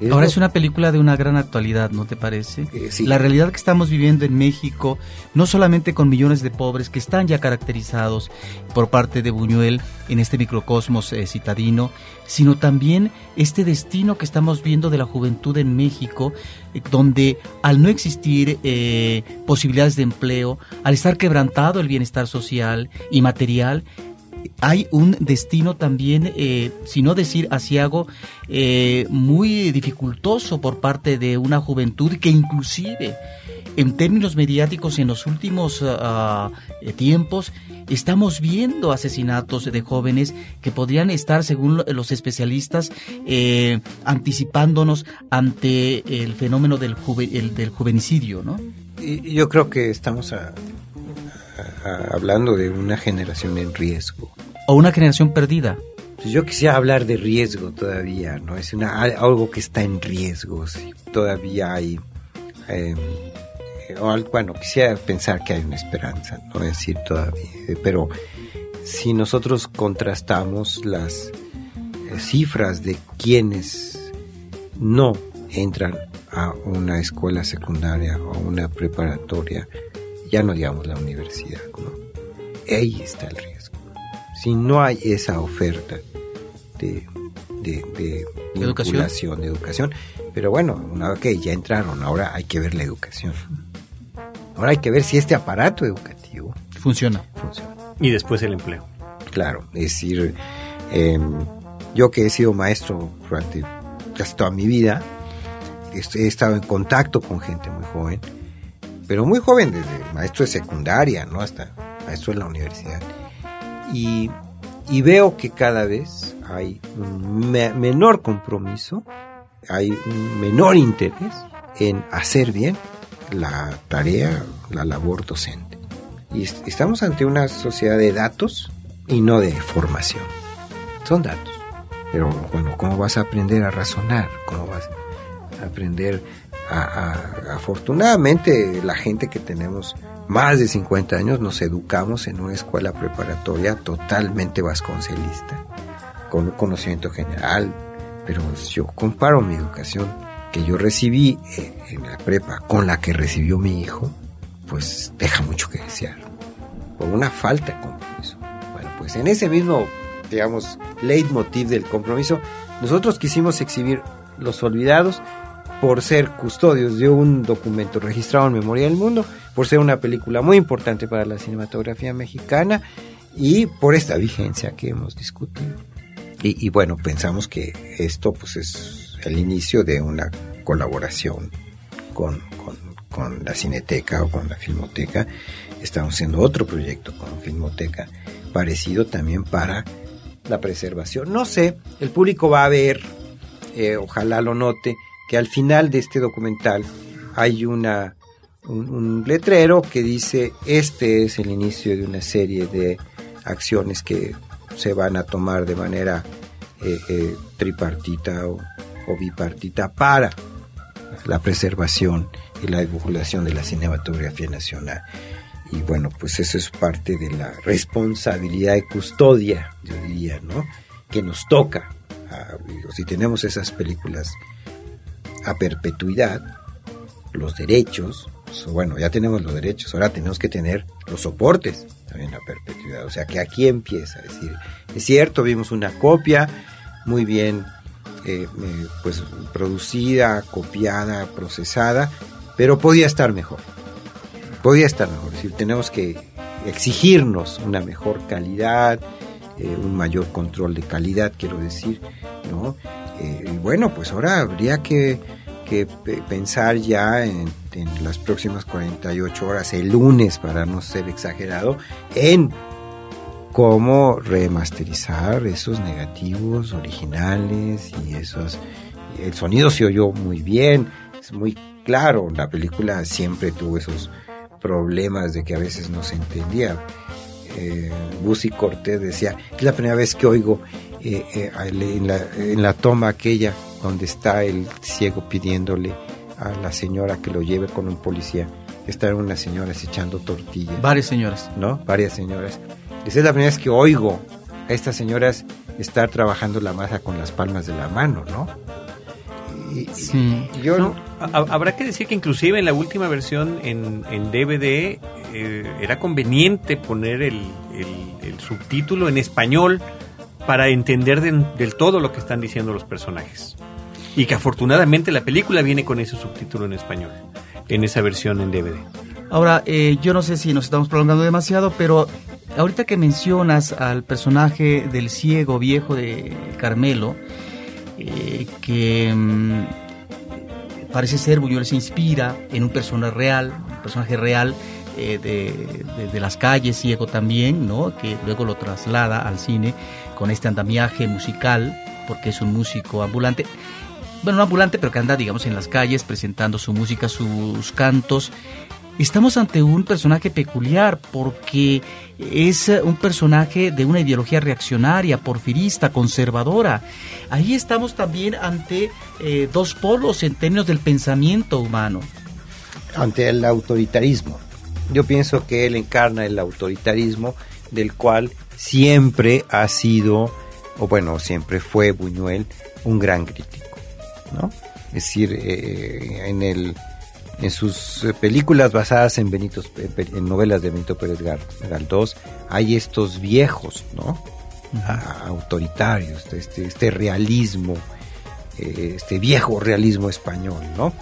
Es Ahora lo... es una película de una gran actualidad, ¿no te parece? Eh, sí. La realidad que estamos viviendo en México, no solamente con millones de pobres que están ya caracterizados por parte de Buñuel en este microcosmos eh, citadino, sino también este destino que estamos viendo de la juventud en México, eh, donde al no existir eh, posibilidades de empleo, al estar quebrantado el bienestar social y material, hay un destino también, eh, si no decir asiago, eh, muy dificultoso por parte de una juventud que inclusive en términos mediáticos en los últimos uh, tiempos estamos viendo asesinatos de jóvenes que podrían estar, según los especialistas, eh, anticipándonos ante el fenómeno del, juve, el, del juvenicidio, ¿no? Yo creo que estamos a, a, hablando de una generación en riesgo. O una generación perdida. Pues yo quisiera hablar de riesgo todavía, ¿no? Es una, algo que está en riesgo, sí. todavía hay... Eh, bueno, quisiera pensar que hay una esperanza, no decir todavía, pero si nosotros contrastamos las eh, cifras de quienes no entran a una escuela secundaria o una preparatoria, ya no digamos la universidad, ¿no? ahí está el riesgo. Si no hay esa oferta de, de, de ¿Educación? de educación, pero bueno, una vez que ya entraron, ahora hay que ver la educación. Ahora hay que ver si este aparato educativo funciona. funciona. Y después el empleo. Claro, es decir, eh, yo que he sido maestro durante casi toda mi vida, he estado en contacto con gente muy joven, pero muy joven, desde maestro de secundaria, ¿no? Hasta maestro de la universidad. Y, y veo que cada vez hay me menor compromiso, hay menor interés en hacer bien la tarea, la labor docente. Y estamos ante una sociedad de datos y no de formación. Son datos. Pero bueno, ¿cómo vas a aprender a razonar? ¿Cómo vas a aprender a, a, afortunadamente la gente que tenemos más de 50 años nos educamos en una escuela preparatoria totalmente vasconcelista, con un conocimiento general, pero yo comparo mi educación que yo recibí en la prepa con la que recibió mi hijo, pues deja mucho que desear, por una falta de compromiso. Bueno, pues en ese mismo, digamos, leitmotiv del compromiso, nosotros quisimos exhibir Los Olvidados por ser custodios de un documento registrado en Memoria del Mundo, por ser una película muy importante para la cinematografía mexicana y por esta vigencia que hemos discutido. Y, y bueno, pensamos que esto pues es el inicio de una colaboración con, con, con la Cineteca o con la Filmoteca. Estamos haciendo otro proyecto con Filmoteca parecido también para la preservación. No sé, el público va a ver, eh, ojalá lo note, que al final de este documental hay una un, letrero que dice este es el inicio de una serie de acciones que se van a tomar de manera eh, eh, tripartita o, bipartita para la preservación y la divulgación de la cinematografía nacional. Y bueno, pues eso es parte de la responsabilidad de custodia, yo diría, ¿no? Que nos toca. Digo, si tenemos esas películas a perpetuidad, los derechos, bueno, ya tenemos los derechos, ahora tenemos que tener los soportes también a perpetuidad. O sea que aquí empieza, es decir, es cierto, vimos una copia muy bien eh, eh, pues producida, copiada, procesada, pero podía estar mejor. Podía estar mejor. Es decir, tenemos que exigirnos una mejor calidad, eh, un mayor control de calidad, quiero decir, ¿no? Eh, y bueno, pues ahora habría que, que pe- pensar ya en, las próximas 48 horas, el lunes, para no ser exagerado, en cómo remasterizar esos negativos originales y esos el sonido se oyó muy bien es muy claro la película siempre tuvo esos problemas de que a veces no se entendía. Eh, Cortés decía es la primera vez que oigo eh, eh, en, la, en la toma aquella donde está el ciego pidiéndole a la señora que lo lleve con un policía están unas señoras echando tortillas Varias señoras. ¿no? Varias señoras. Esa es la primera vez que oigo a estas señoras estar trabajando la masa con las palmas de la mano, ¿no? Y- Sí. y yo No, habrá que decir que inclusive en la última versión en, en DVD eh, era conveniente poner el, el- el subtítulo en español para entender de- del todo lo que están diciendo los personajes. Y que afortunadamente la película viene con ese subtítulo en español, en esa versión en DVD. Ahora, eh, yo no sé si nos estamos prolongando demasiado, pero ahorita que mencionas al personaje del ciego viejo de Carmelo, eh, que mm, parece ser, Buñuel se inspira en un personaje real, un personaje real eh, de, de- de las calles, ciego también, ¿no? que luego lo traslada al cine con este andamiaje musical, porque es un músico ambulante. Bueno, no ambulante, pero que anda, digamos, en las calles presentando su música, sus cantos. Estamos ante un personaje peculiar porque es eh, un personaje de una ideología reaccionaria, porfirista, conservadora. Ahí estamos también ante eh, dos polos en términos del pensamiento humano. ante el autoritarismo. Yo pienso que él encarna el autoritarismo del cual siempre ha sido, o bueno, siempre fue Buñuel un gran crítico, ¿no? Es decir, eh, en el en sus eh, películas basadas en Benito, en novelas de Benito Pérez Galdós, hay estos viejos, ¿no? A- autoritarios, este, este realismo, eh, este viejo realismo español, ¿no?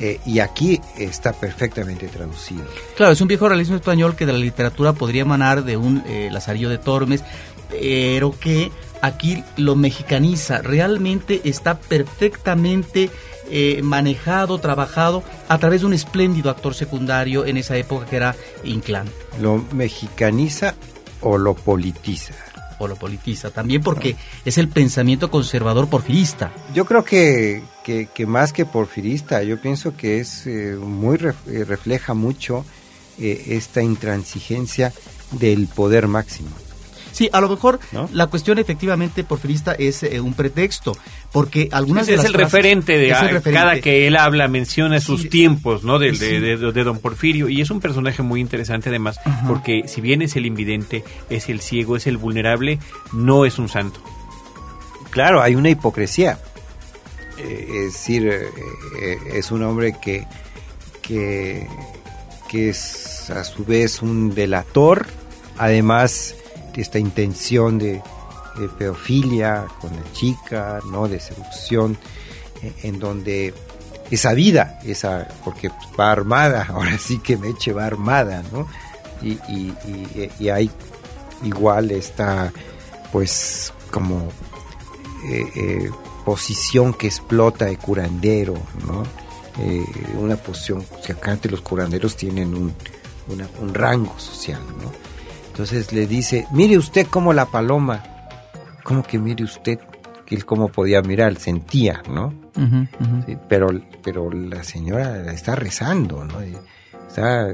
Eh, y aquí está perfectamente traducido. Claro, es un viejo realismo español que de la literatura podría emanar de un eh, Lazarillo de Tormes, pero que aquí lo mexicaniza. Realmente está perfectamente eh, manejado, trabajado a través de un espléndido actor secundario en esa época que era Inclán. ¿Lo mexicaniza o lo politiza? O lo politiza también porque es el pensamiento conservador porfirista. Yo creo que, que, que más que porfirista, yo pienso que es eh, muy eh, refleja mucho eh, esta intransigencia del poder máximo. Sí, a lo mejor ¿No? la cuestión efectivamente porfirista es eh, un pretexto, porque algunas de es las el frases- referente de es el referente. cada que él habla menciona sus Sí. tiempos no de, Sí. de- de- de don Porfirio y es un personaje muy interesante además porque si bien es el invidente es el ciego es el vulnerable no es un santo Claro, hay una hipocresía. Eh, es decir, eh, eh, es un hombre que, que, que es a su vez un delator, además de esta intención de, pedofilia con la chica, ¿no? de seducción, eh, en donde esa vida, esa, porque va armada, ahora sí que Meche va armada, ¿no? Y, y, y, hay igual esta, pues, como eh, eh, posición que explota de curandero, ¿no? Una posición, que acá antes los curanderos tienen un, un rango social, ¿no? Entonces le dice, mire usted como la paloma, como que mire usted, que él cómo podía mirar, sentía, ¿no? Sí, pero, pero la señora está rezando, ¿no? Está,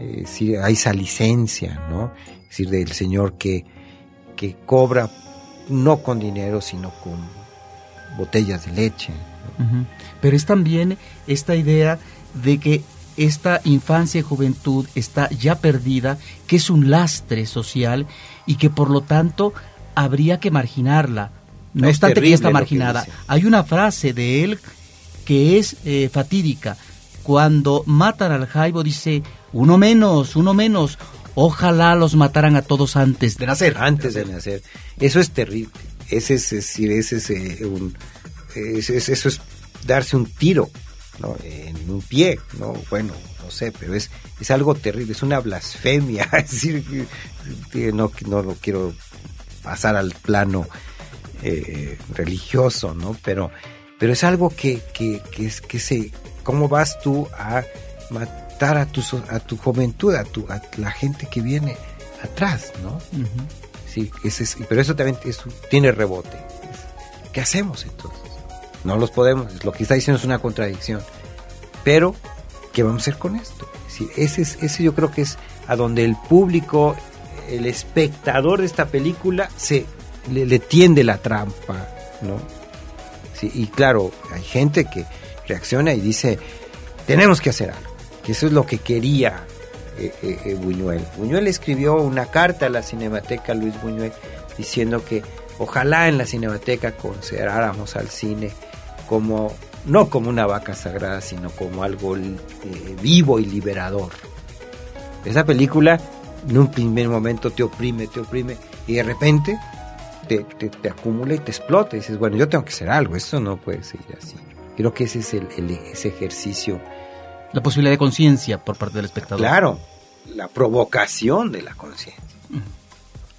eh, sí, hay esa licencia, ¿no? Es decir, del Señor que, que cobra no con dinero, sino con botellas de leche. Pero es también esta idea de que esta infancia y juventud está ya perdida, que es un lastre social y que por lo tanto habría que marginarla. No Es obstante que ya está marginada. Hay una frase de él que es eh, fatídica. Cuando matan al Jaibo dice, uno menos, uno menos. Ojalá los mataran a todos antes de nacer. Antes de nacer. Eso es terrible. Ese es, ese es eh, un, es- es- eso es darse un tiro, ¿no? En un pie, ¿no? Bueno, no sé, pero es, es algo terrible, es una blasfemia. Es decir, no, no lo quiero pasar al plano eh, religioso, ¿no? Pero, pero es algo que, que, que es que se, ¿cómo vas tú a matar a tu, a tu juventud, a tu, a la gente que viene atrás, ¿no? Sí, ese es- pero eso también es- tiene rebote. ¿Qué hacemos entonces? No los podemos, lo que está diciendo es una contradicción. Pero, ¿qué vamos a hacer con esto? Sí, ese, es, ese yo creo que es a donde el público, el espectador de esta película, se le, tiende la trampa, ¿no? Sí, y claro, hay gente que reacciona y dice, tenemos que hacer algo, que eso es lo que quería eh, eh, eh, Buñuel. Buñuel escribió una carta a la Cinemateca Luis Buñuel diciendo que ojalá en la Cinemateca consideráramos al cine como no como una vaca sagrada, sino como algo eh, vivo y liberador. Esa película en un primer momento te oprime, te oprime y de repente te, te- te acumula y te explota y dices, bueno, yo tengo que hacer algo, esto no puede seguir así. Creo que ese es el, el- ese ejercicio La posibilidad de conciencia por parte del espectador. Claro, la provocación de la conciencia.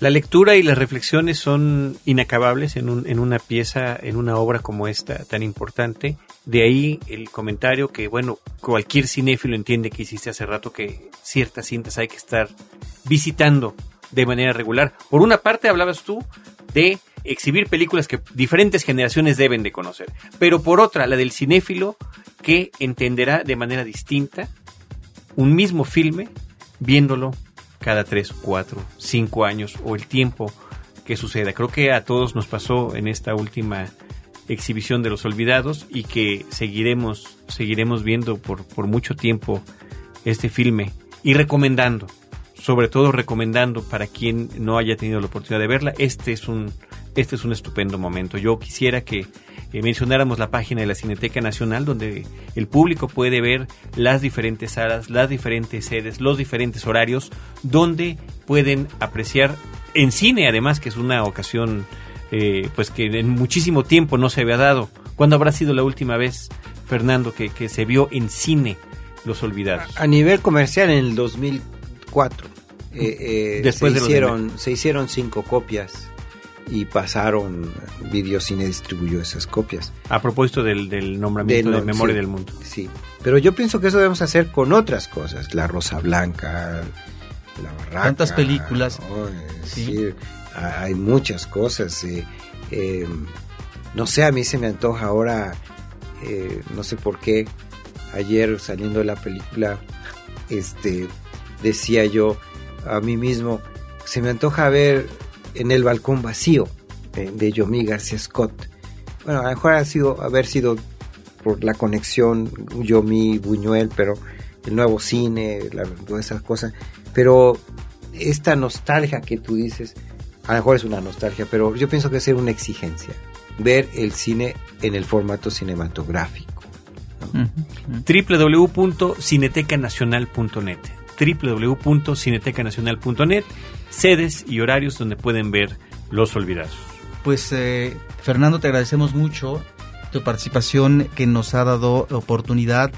La lectura y las reflexiones son inacabables en, un- en una pieza, en una obra como esta tan importante. De ahí el comentario que, bueno, cualquier cinéfilo entiende que hiciste hace rato que ciertas cintas hay que estar visitando de manera regular. Por una parte hablabas tú de exhibir películas que diferentes generaciones deben de conocer, pero por otra la del cinéfilo que entenderá de manera distinta un mismo filme viéndolo cada tres, cuatro, cinco años o el tiempo que suceda. Creo que a todos nos pasó en esta última exhibición de los olvidados y que seguiremos, seguiremos viendo por, por mucho tiempo este filme y recomendando, sobre todo recomendando para quien no haya tenido la oportunidad de verla, este es un, este es un estupendo momento. Yo quisiera que eh, mencionáramos la página de la Cineteca Nacional donde el público puede ver las diferentes salas, las diferentes sedes, los diferentes horarios, donde pueden apreciar en cine, además que es una ocasión eh, pues que en muchísimo tiempo no se había dado. ¿Cuándo habrá sido la última vez, Fernando, que, que se vio en cine Los Olvidados? A nivel comercial en el 2004 eh, eh, Después se, de hicieron, se hicieron cinco copias y pasaron, Videocine distribuyó esas copias. A propósito del, del nombramiento Del- de Memoria sí, del Mundo. Sí, pero yo pienso que eso debemos hacer con otras cosas, La Rosa Blanca, La Barraca. Tantas películas. ¿no? Es Sí. decir, hay muchas cosas. eh, eh, no sé, a mí se me antoja ahora, eh, no sé por qué, ayer saliendo de la película, este, decía yo a mí mismo, se me antoja ver en el balcón vacío de Yomi García Scott. Bueno, a lo mejor ha sido, haber sido por la conexión Yomi Buñuel, pero el nuevo cine, la, todas esas cosas. Pero esta nostalgia que tú dices, a lo mejor es una nostalgia, pero yo pienso que es una exigencia. Ver el cine en el formato cinematográfico. www.cinetecanacional.net www.cinetecanacional.net sedes y horarios donde pueden ver Los Olvidados. Pues eh, Fernando, te agradecemos mucho tu participación que nos ha dado oportunidad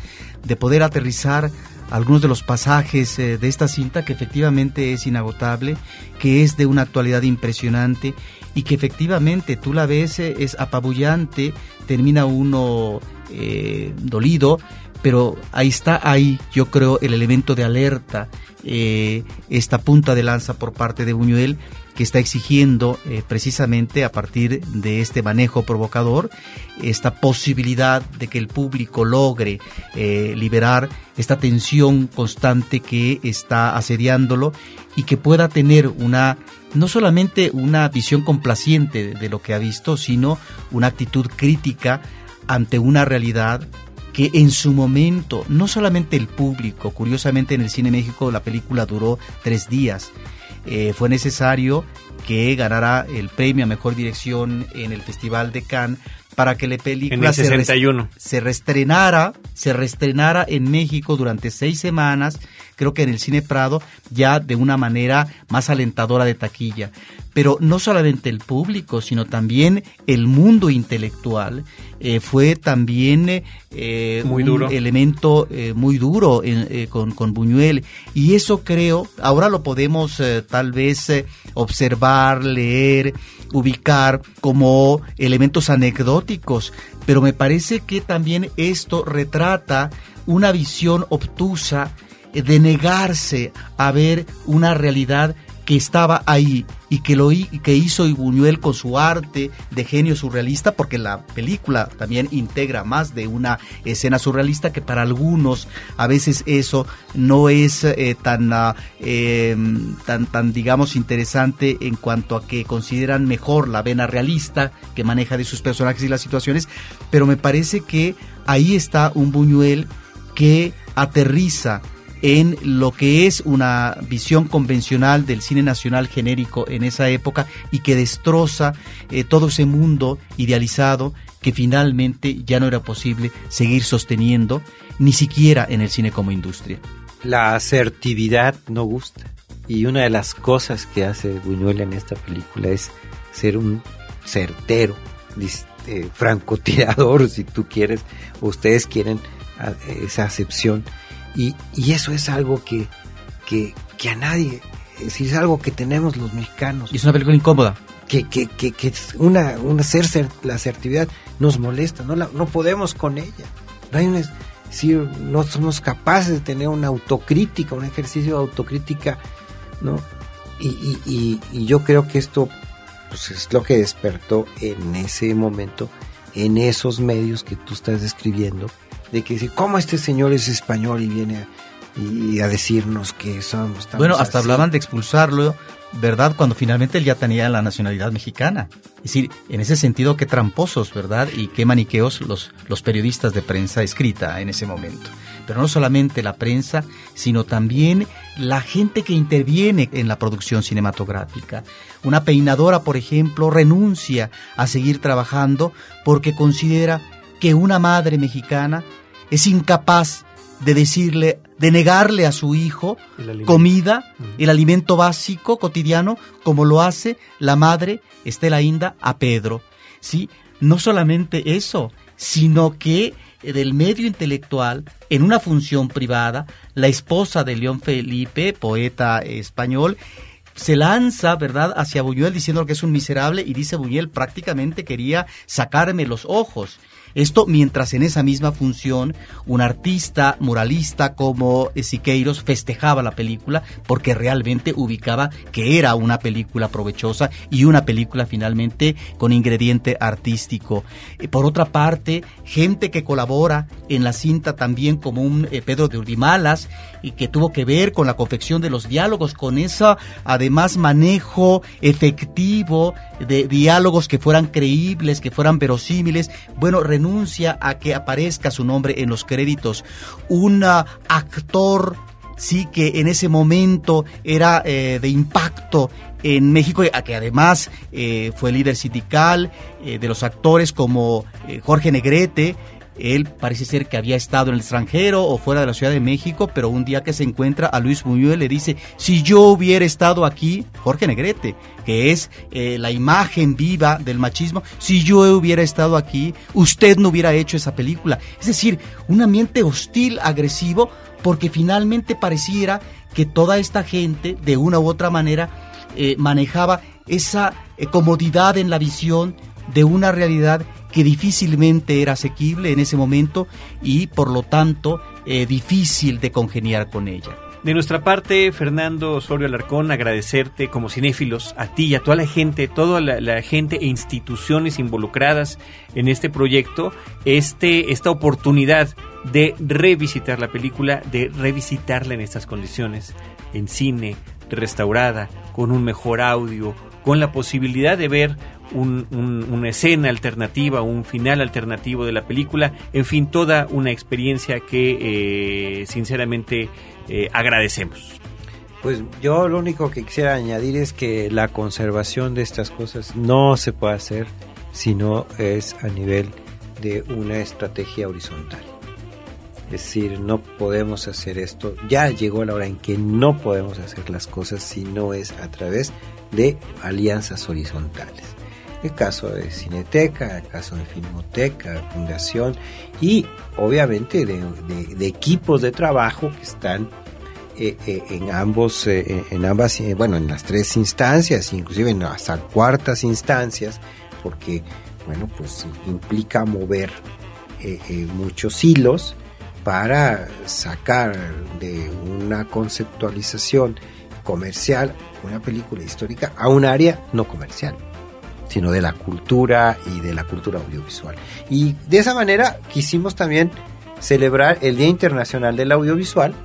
de poder aterrizar algunos de los pasajes eh, de esta cinta que efectivamente es inagotable, que es de una actualidad impresionante y que efectivamente tú la ves, eh, es apabullante, termina uno dolido, pero ahí está ahí, yo creo, el elemento de alerta, eh, esta punta de lanza por parte de Buñuel que está exigiendo eh, precisamente a partir de este manejo provocador esta posibilidad de que el público logre eh, liberar esta tensión constante que está asediándolo y que pueda tener una no solamente una visión complaciente de lo que ha visto, sino una actitud crítica ante una realidad que en su momento, no solamente el público, curiosamente en el Cine México la película duró tres días, eh, fue necesario que ganara el premio a Mejor Dirección en el Festival de Cannes para que la película se, res- 61. se reestrenara, se reestrenara en México durante seis semanas, creo que en el Cine Prado, ya de una manera más alentadora de taquilla. Pero no solamente el público, sino también el mundo intelectual eh, fue también eh, Muy un duro. elemento eh, muy duro en- con, con Buñuel. Y eso creo, ahora lo podemos tal vez observar, leer, ubicar como elementos anecdóticos, pero me parece que también esto retrata una visión obtusa de negarse a ver una realidad que estaba ahí y que lo que hizo Buñuel con su arte de genio surrealista, porque la película también integra más de una escena surrealista que para algunos a veces eso no es eh, ah, eh, tan tan digamos interesante en cuanto a que consideran mejor la vena realista que maneja de sus personajes y las situaciones, pero me parece que ahí está un Buñuel que aterriza en lo que es una visión convencional del cine nacional genérico en esa época y que destroza eh, todo ese mundo idealizado que finalmente ya no era posible seguir sosteniendo ni siquiera en el cine como industria. La asertividad no gusta. Y una de las cosas que hace Buñuel en esta película es ser un certero, eh, francotirador, si tú quieres, ustedes quieren a- esa acepción. Y, y eso es algo que, que, que a nadie, es es algo que tenemos los mexicanos Y es una película incómoda. que, que, que, que es una, una ser, ser- la asertividad nos molesta, no, la, no podemos con ella. No, hay una- decir, no somos capaces de tener una autocrítica, un ejercicio de autocrítica, ¿no? Y, y, y, y yo creo que esto pues, es lo que despertó en ese momento, en esos medios que tú estás describiendo, de que ¿cómo este señor es español y viene a, y a decirnos que somos estamos Bueno, hasta así"? hablaban de expulsarlo, ¿verdad? Cuando finalmente él ya tenía la nacionalidad mexicana. Es decir, en ese sentido, qué tramposos, ¿verdad? Y qué maniqueos los, los periodistas de prensa escrita en ese momento. Pero no solamente la prensa, sino también la gente que interviene en la producción cinematográfica. Una peinadora, por ejemplo, renuncia a seguir trabajando porque considera que una madre mexicana es incapaz de decirle, de negarle a su hijo El comida, Ujú. el alimento básico cotidiano, como lo hace la madre Estela Inda a Pedro. ¿Sí? No solamente eso, sino que del medio intelectual, en una función privada, la esposa de León Felipe, poeta español, se lanza, ¿verdad?, hacia Buñuel diciendo que es un miserable y dice Buñuel prácticamente quería sacarme los ojos. Esto mientras en esa misma función un artista muralista como Siqueiros festejaba la película porque realmente ubicaba que era una película provechosa y una película finalmente con ingrediente artístico. Eh, Por otra parte, gente que colabora en la cinta también como un eh, Pedro de Urdimalas y que tuvo que ver con la confección de los diálogos, con esa además manejo efectivo de diálogos que fueran creíbles, que fueran verosímiles, bueno, renuncia a que aparezca su nombre en los créditos. Un ah, actor, sí, que en ese momento era eh, de impacto en México, que además eh, fue líder sindical eh, de los actores como Jorge Negrete, él parece ser que había estado en el extranjero o fuera de la Ciudad de México, pero un día que se encuentra a Luis Buñuel le dice, si yo hubiera estado aquí, Jorge Negrete, que es eh, la imagen viva del machismo, si yo hubiera estado aquí, usted no hubiera hecho esa película. Es decir, un ambiente hostil, agresivo, porque finalmente pareciera que toda esta gente, de una u otra manera, eh, manejaba esa eh, comodidad en la visión de una realidad que difícilmente era asequible en ese momento y por lo tanto eh, difícil de congeniar con ella. De nuestra parte, Fernando Osorio Alarcón, agradecerte como cinéfilos, a ti y a toda la gente, toda la, gente e instituciones involucradas en este proyecto, este, esta oportunidad de revisitar la película, de revisitarla en estas condiciones, en cine, restaurada, con un mejor audio, con la posibilidad de ver una escena alternativa, un final alternativo de la película, en fin, toda una experiencia que eh, sinceramente eh, agradecemos. Pues yo lo único que quisiera añadir es que la conservación de estas cosas no se puede hacer si no es a nivel de una estrategia horizontal. Es decir, no podemos hacer esto. Ya llegó la hora en que no podemos hacer las cosas si no es a través de alianzas horizontales. El caso de Cineteca, el caso de Filmoteca, Fundación y obviamente de, equipos de trabajo que están eh, eh, en ambos, eh, en ambas, bueno, en las tres instancias, inclusive en hasta cuartas instancias, porque, bueno, pues implica mover muchos hilos para sacar de una conceptualización comercial una película histórica a un área no comercial, sino de la cultura y de la cultura audiovisual. Y de esa manera quisimos también celebrar el Día Internacional del Audiovisual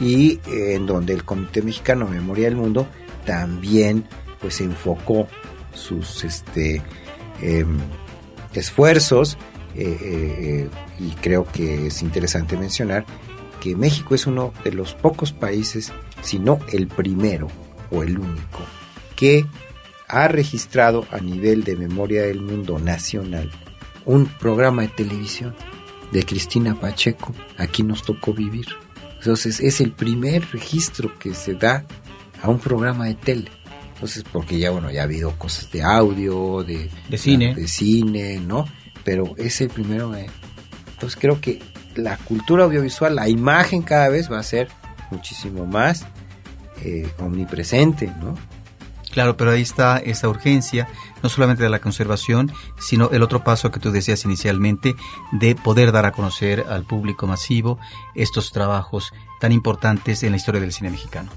y eh, en donde el Comité Mexicano Memoria del Mundo también pues enfocó sus este em, esfuerzos eh, eh, y creo que es interesante mencionar que México es uno de los pocos países, si no el primero, o el único que ha registrado a nivel de memoria del mundo nacional un programa de televisión de Cristina Pacheco. Aquí nos tocó vivir. Entonces es el primer registro que se da a un programa de tele. Entonces, porque ya bueno, ya ha habido cosas de audio, de, de cine, de cine, ¿no? Pero es el primero. entonces creo que la cultura audiovisual, la imagen cada vez va a ser muchísimo más eh, omnipresente, ¿no? Claro, pero ahí está esa urgencia, no solamente de la conservación, sino el otro paso que tú decías inicialmente, de poder dar a conocer al público masivo estos trabajos tan importantes en la historia del cine mexicano.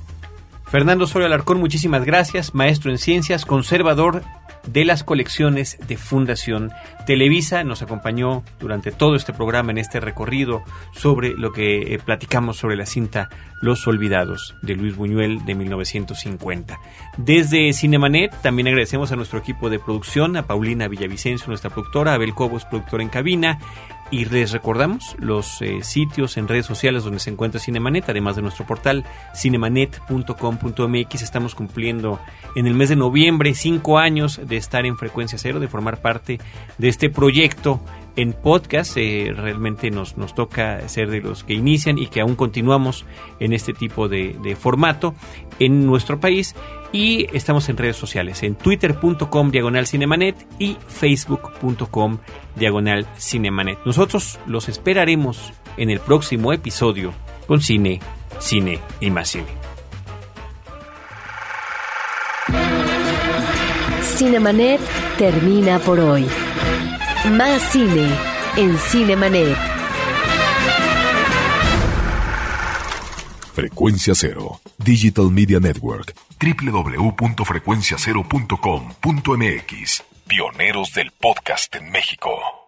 Fernando Soria Alarcón, muchísimas gracias, maestro en ciencias, conservador de las colecciones de Fundación Televisa. Nos acompañó durante todo este programa en este recorrido sobre lo que eh, platicamos sobre la cinta Los Olvidados de Luis Buñuel de 1950. Desde Cinemanet también agradecemos a nuestro equipo de producción, a Paulina Villavicencio, nuestra productora, a Abel Cobos, productor en cabina, y les recordamos los eh, sitios en redes sociales donde se encuentra Cinemanet, además de nuestro portal cinemanet.com.mx. Estamos cumpliendo en el mes de noviembre cinco años de estar en frecuencia cero, de formar parte de este proyecto en podcast. Eh, realmente nos, nos toca ser de los que inician y que aún continuamos en este tipo de, de formato en nuestro país. Y estamos en redes sociales, en twitter.com diagonal cinemanet y facebook.com diagonal cinemanet. Nosotros los esperaremos en el próximo episodio con cine, cine y más cine. Cinemanet termina por hoy. Más cine en Cinemanet. Frecuencia Cero, Digital Media Network, www.frecuenciacero.com.mx. Pioneros del podcast en México.